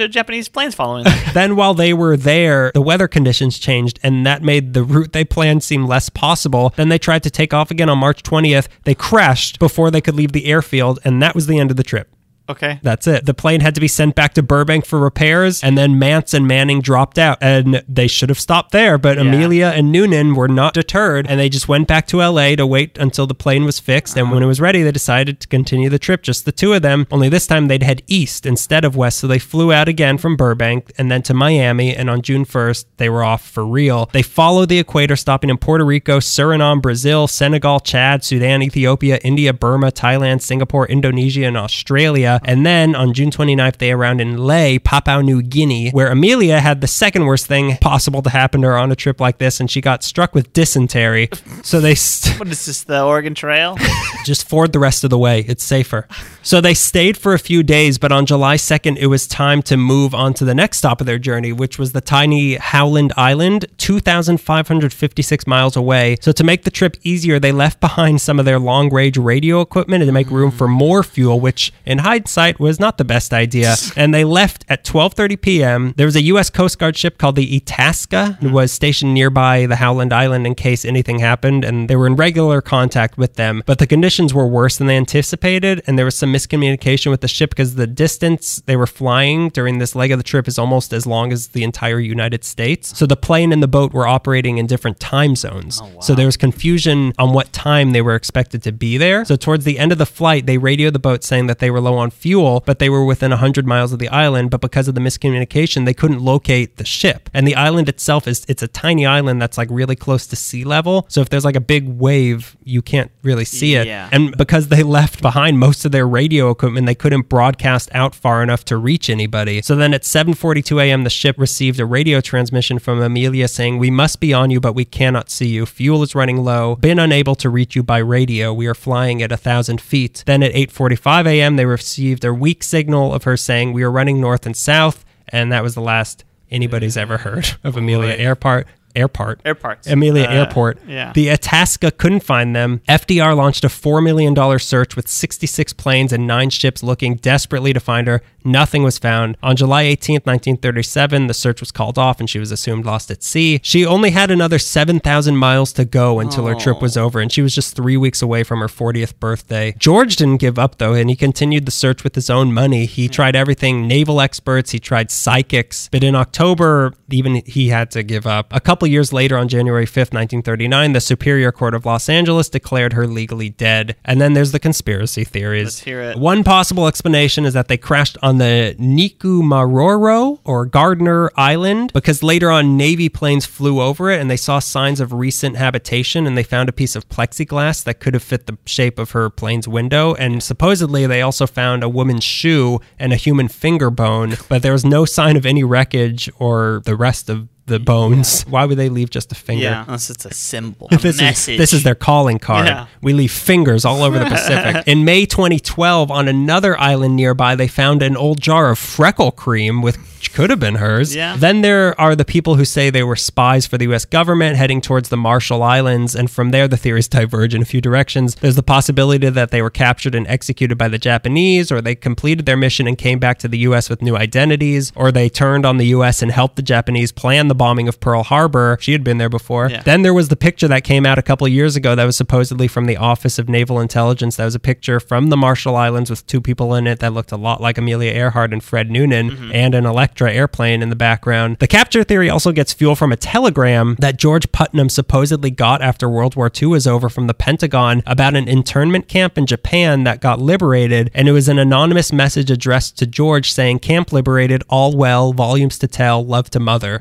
of Japanese planes following them. then, while they were there, the weather conditions changed, and that made the route they planned seem less possible. Then they tried to take off again on March 20th. They crashed before they could leave the airfield, and that was the end of the trip. Okay. That's it. The plane had to be sent back to Burbank for repairs, and then Mantz and Manning dropped out. And they should have stopped there, but Yeah. Amelia and Noonan were not deterred, and they just went back to LA to wait until the plane was fixed. And when it was ready, they decided to continue the trip, just the two of them. Only this time they'd head east instead of west, so they flew out again from Burbank and then to Miami. And on June 1st, they were off for real. They followed the equator, stopping in Puerto Rico, Suriname, Brazil, Senegal, Chad, Sudan, Ethiopia, India, Burma, Thailand, Singapore, Indonesia, and Australia. And then on June 29th, they arrived in Lae, Papua New Guinea, where Amelia had the second worst thing possible to happen to her on a trip like this, and she got struck with dysentery. So they st- What is this? The Oregon Trail? just ford the rest of the way. It's safer. So they stayed for a few days, but on July 2nd, it was time to move on to the next stop of their journey, which was the tiny Howland Island, 2,556 miles away. So to make the trip easier, they left behind some of their long range radio equipment and to make room mm. for more fuel, which in hindsight was not the best idea. And they left at 12:30 p.m. There was a U.S. Coast Guard ship called the Itasca, who mm-hmm. was stationed nearby the Howland Island in case anything happened, and they were in regular contact with them. But the conditions were worse than they anticipated, and there was some miscommunication with the ship because the distance they were flying during this leg of the trip is almost as long as the entire United States. So the plane and the boat were operating in different time zones. Oh, so there was confusion on what time they were expected to be there. So towards the end of the flight, they radioed the boat saying that they were low on fuel, but they were within 100 miles of the island. But because of the miscommunication, they couldn't locate the ship. And the island itself is it's a tiny island that's like really close to sea level. So if there's like a big wave, you can't really see it. Yeah. And because they left behind most of their radio equipment, they couldn't broadcast out far enough to reach anybody. So then at 7:42 a.m., the ship received a radio transmission from Amelia saying, "We must be on you, but we cannot see you. Fuel is running low. Been unable to reach you by radio. We are flying at a thousand feet." Then at 8:45 a.m., they received a weak signal of her saying, "We are running north and south," and that was the last anybody's ever heard of Amelia Airport. Airport. Airports. Amelia Uh, Airport. yeah. The Itasca couldn't find them. FDR launched a $4 million search with 66 planes and nine ships looking desperately to find her. Nothing was found. On July 18th, 1937, the search was called off and she was assumed lost at sea. She only had another 7,000 miles to go until her trip was over, and she was just three weeks away from her 40th birthday. George didn't give up, though, and he continued the search with his own money. He tried everything naval experts, he tried psychics, but in October, even he had to give up. A couple years later, on January 5th, 1939, the Superior Court of Los Angeles declared her legally dead. And then there's the conspiracy theories. Let's hear it. One possible explanation is that they crashed on the Nikumaroro or Gardner Island because later on Navy planes flew over it and they saw signs of recent habitation and they found a piece of plexiglass that could have fit the shape of her plane's window. And supposedly they also found a woman's shoe and a human finger bone, but there was no sign of any wreckage or the rest of the bones. Why would they leave just a finger? Yeah, unless it's a symbol, a this message. is this is their calling card. Yeah. We leave fingers all over the Pacific. In May 2012, on another island nearby, they found an old jar of freckle cream with which could have been hers. Yeah. Then there are the people who say they were spies for the U.S. government heading towards the Marshall Islands, and from there the theories diverge in a few directions. There's the possibility that they were captured and executed by the Japanese, or they completed their mission and came back to the U.S. with new identities, or they turned on the U.S. and helped the Japanese plan the bombing of Pearl Harbor. She had been there before. Yeah. Then there was the picture that came out a couple of years ago that was supposedly from the Office of Naval Intelligence. That was a picture from the Marshall Islands with two people in it that looked a lot like Amelia Earhart and Fred Noonan Mm-hmm. and an Electra airplane in the background. The capture theory also gets fuel from a telegram that George Putnam supposedly got after World War II was over from the Pentagon about an internment camp in Japan that got liberated. And it was an anonymous message addressed to George saying, Camp liberated, all well, volumes to tell, love to mother.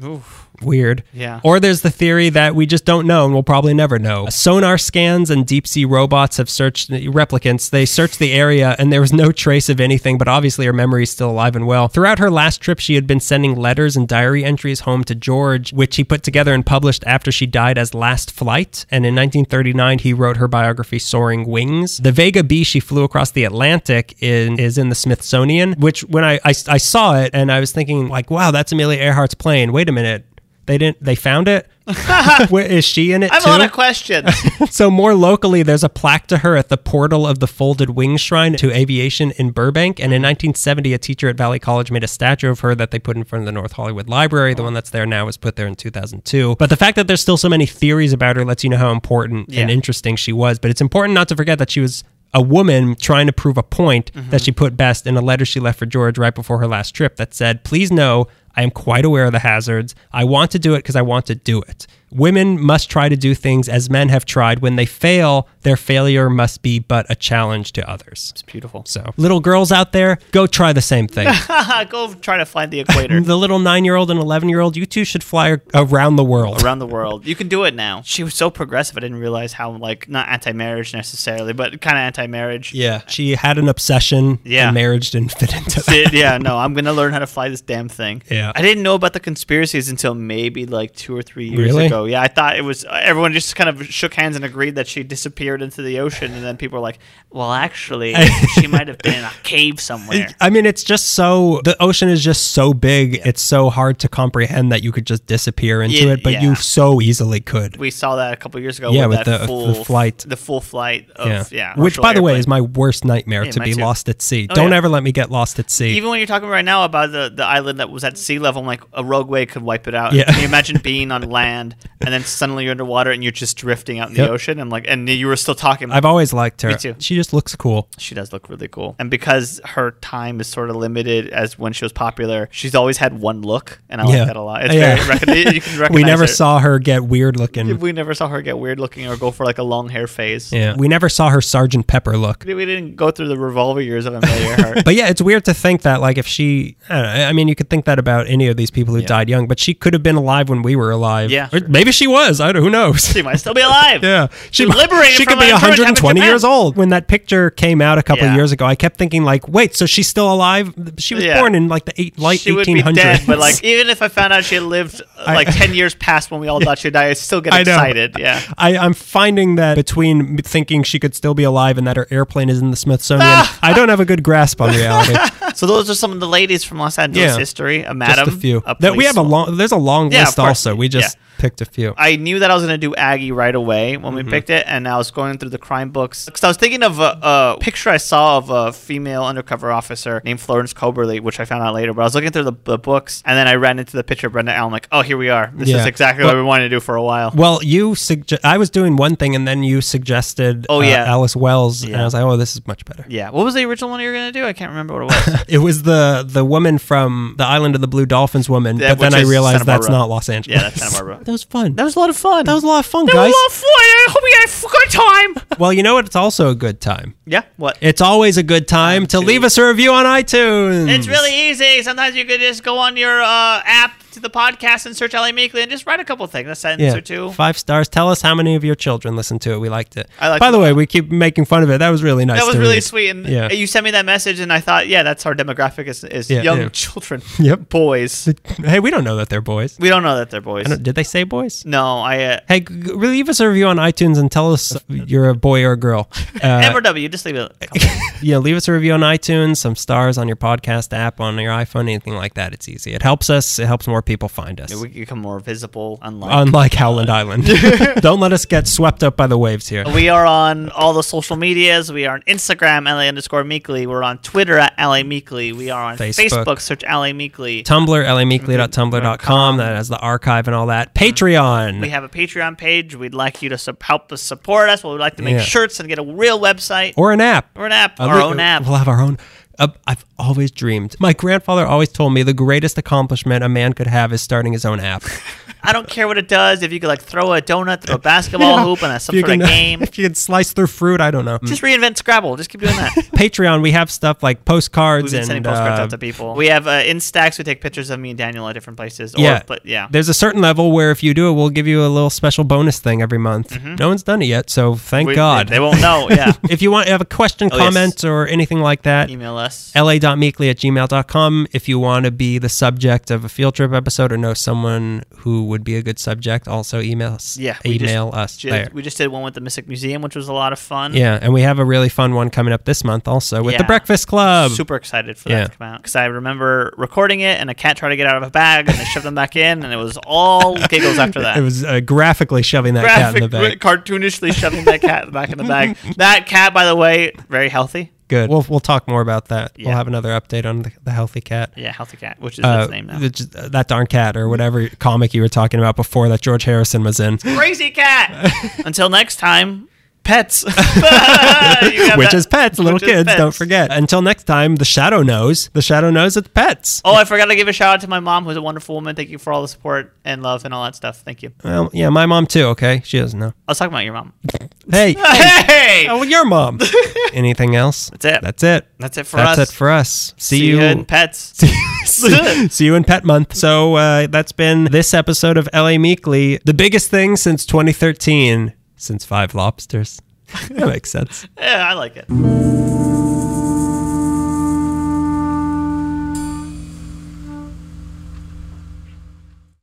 Weird. Yeah. Or there's the theory that we just don't know and we'll probably never know. Sonar scans and deep sea robots have searched replicants. They searched the area and there was no trace of anything, but obviously her memory is still alive and well. Throughout her last trip, she had been sending letters and diary entries home to George, which he put together and published after she died as Last Flight. And in 1939, he wrote her biography, Soaring Wings. The Vega B she flew across the Atlantic in, is in the Smithsonian, which when I, I, I saw it and I was thinking, like, wow, that's Amelia Earhart's plane. Wait a minute. They didn't. They found it. Where, is she in it I have too? a lot of questions. so more locally, there's a plaque to her at the portal of the Folded Wings Shrine to Aviation in Burbank. And in 1970, a teacher at Valley College made a statue of her that they put in front of the North Hollywood Library. The one that's there now was put there in 2002. But the fact that there's still so many theories about her lets you know how important and interesting she was. But it's important not to forget that she was a woman trying to prove a point that mm-hmm. she put best in a letter she left for George right before her last trip that said, Please know I am quite aware of the hazards. I want to do it because I want to do it. Women must try to do things as men have tried. When they fail, their failure must be but a challenge to others. It's beautiful. So, little girls out there, go try the same thing. Go try to find the equator. the little nine year old and 11 year old, you two should fly around the world. around the world. You can do it now. She was so progressive. I didn't realize how like not anti-marriage necessarily, but kind of anti-marriage. Yeah. She had an obsession, Yeah. and marriage didn't fit into that. Yeah, no, I'm gonna learn how to fly this damn thing. Yeah. I didn't know about the conspiracies until maybe like two or three years Really? ago. Yeah, I thought it was everyone just kind of shook hands and agreed that she disappeared into the ocean, and then people were like, "Well, actually, she might have been in a cave somewhere." I mean, it's just so the ocean is just so big. It's so hard to comprehend that you could just disappear into Yeah, it, but yeah. you so easily could. We saw that a couple years ago. Yeah, with, with that the- full the flight. the full flight of yeah. yeah. Which, by the way, is my worst nightmare Yeah, to be too. lost at sea. Oh, Don't yeah. ever let me get lost at sea. Even when you're talking right now about the, the island that was at sea level, I'm like a rogue wave could wipe it out. Yeah. Can you imagine being on land and then suddenly you're underwater and you're just drifting out in Yep. the ocean and like and you were still talking. I've always liked her. Me too. She just looks cool. she does look really cool. And because her time is sort of limited as when she was popular, she's always had one look and I Yeah. like that a lot. It's Yeah. very you can recognize We never her. saw her get weird looking. we never saw her get weird looking or go for like a long hair phase. Yeah. We never saw her Sergeant Pepper look. We didn't go through the revolver years of Amelia Earhart. But yeah, it's weird to think that, like, if she, I, know, I mean, you could think that about any of these people who died young, but she could have been alive when we were alive. Yeah, sure. Maybe she was. I don't, who knows? she might still be alive. Yeah, she liberated She could be an internment camp in 120 years old. When that picture came out a couple Yeah. years ago, I kept thinking, like, wait, so she's still alive? She was Yeah. born in like the eight, late she would 1800s. be dead, but like even if I found out she had lived uh, I- like ten years past when we all thought she'd die, I'd still get I excited. Yeah. I, I'm finding that between thinking she could still be alive and that her airplane is in the Smithsonian, I don't have a good grasp on reality. So those are some of the ladies from Los Angeles history. A madam, Just a few. a That we have a long. There's a long list also. We just picked a few. I knew that I was going to do Aggie right away when Mm-hmm. we picked it, and I was going through the crime books because I was thinking of a, a picture I saw of a female undercover officer named Florence Coberly, which I found out later. But I was looking through the, the books, and then I ran into the picture of Brenda Allen. Like, oh, here we are. This Yeah. is exactly Well- what we wanted to do for a while. Well, you sugge- I was doing one thing, and then you suggested. Oh, uh, yeah. Alice Wells, and I was like, oh, this is much better. yeah. What was the original one you were going to do? I can't remember what it was. It was the the woman from the Island of the Blue Dolphins woman, Yeah, but then I realized that's not Los Angeles. Yeah, that's Santa Barbara. that was fun. that was a lot of fun. That was a lot of fun, That guys. was a lot of fun. I hope you had a good time. well, you know what? It's also a good time. yeah. What? It's always a good time to to- leave us a review on iTunes. It's really easy. Sometimes you could just go on your uh, app to the podcast and search LA Meekly and just write a couple things, a sentence yeah, or two. five stars. Tell us how many of your children listened to it. We liked it. I liked By the it. way, we keep making fun of it. That was really nice. That was to really read. sweet. And Yeah. you sent me that message, and I thought, yeah, that's our demographic is, is Yeah, young yeah. children. Yep. Boys. Hey, we don't know that they're boys. We don't know that they're boys. I don't- did they say boys? No, I. Uh, Hey, g- g- leave us a review on iTunes and tell us you're a boy or a girl. Uh, M or W, just leave it. yeah, leave us a review on iTunes, some stars on your podcast app, on your iPhone, anything like that. It's easy. It helps us. It helps more people find us. we become more visible, unlike. Unlike Howland Island. Don't let us get swept up by the waves here. we are on all the social medias. We are on Instagram, LA underscore Meekly. We're on Twitter at LA Meekly. We are on Facebook. Facebook, search LA Meekly. Tumblr, Tumblr, lameekly.tumblr.com. That has the archive and all that. Patreon. We have a Patreon page. We'd like you to help us support us. We'd like to make Yeah. shirts and get a real website or an app. or an app, our own app. We'll have our own. Uh, I've always dreamed. My grandfather always told me the greatest accomplishment a man could have is starting his own app. I don't care what it does. If you could like throw a donut through a basketball hoop and a, some sort can- of game, If you can slice through fruit, I don't know. just reinvent Scrabble. Just keep doing that. Patreon, we have stuff like postcards We've been and sending postcards uh, out to people. We have uh, stacks. We take pictures of me and Daniel at different places. Or, Yeah. but yeah. There's a certain level where if you do it, we'll give you a little special bonus thing every month. No one's done it yet, so thank Mm-hmm. We- God. They, they won't know. Yeah. if you want to have a question, Oh, yes. comment, or anything like that, Email us. la.meekly at gmail.com. If you want to be the subject of a field trip episode or know someone who would be a good subject, also email us. Yeah. we just- email us ju- there. We just did one with the Mystic Museum, which was a lot of fun. Yeah, and we have a really fun one coming up this month also with the Breakfast Club. Super excited for Yeah. that to come out because I remember recording it and a cat tried to get out of a bag and they shoved them back in and it was all giggles after that. It was uh, graphically shoving that cat in the Graphic, bag. cartoonishly shoving that cat back in the bag. That cat, by the way, very healthy. Good. We'll we'll talk more about that. We'll have another update on the, the healthy cat. Yeah, healthy cat, which is Uh, its name now. the- that darn cat or whatever comic you were talking about before that George Harrison was in, Krazy Kat. Until next time, pets. Which is pets. Little kids, pets. don't forget. Until next time, the shadow knows. The shadow knows it's pets. Oh, I forgot to give a shout out to my mom, who's a wonderful woman. Thank you for all the support and love and all that stuff. Thank you. Well, yeah, my mom too. Okay, she doesn't know. I was talking about your mom. Hey, hey, oh, your mom. Anything else? That's it. That's it. That's it for That's us. That's it for us. See, See you. you in pets. see, see you in Pet Month. So uh, that's been this episode of LA Meekly, the biggest thing since 2013, since Five Lobsters. that makes sense. yeah, I like it.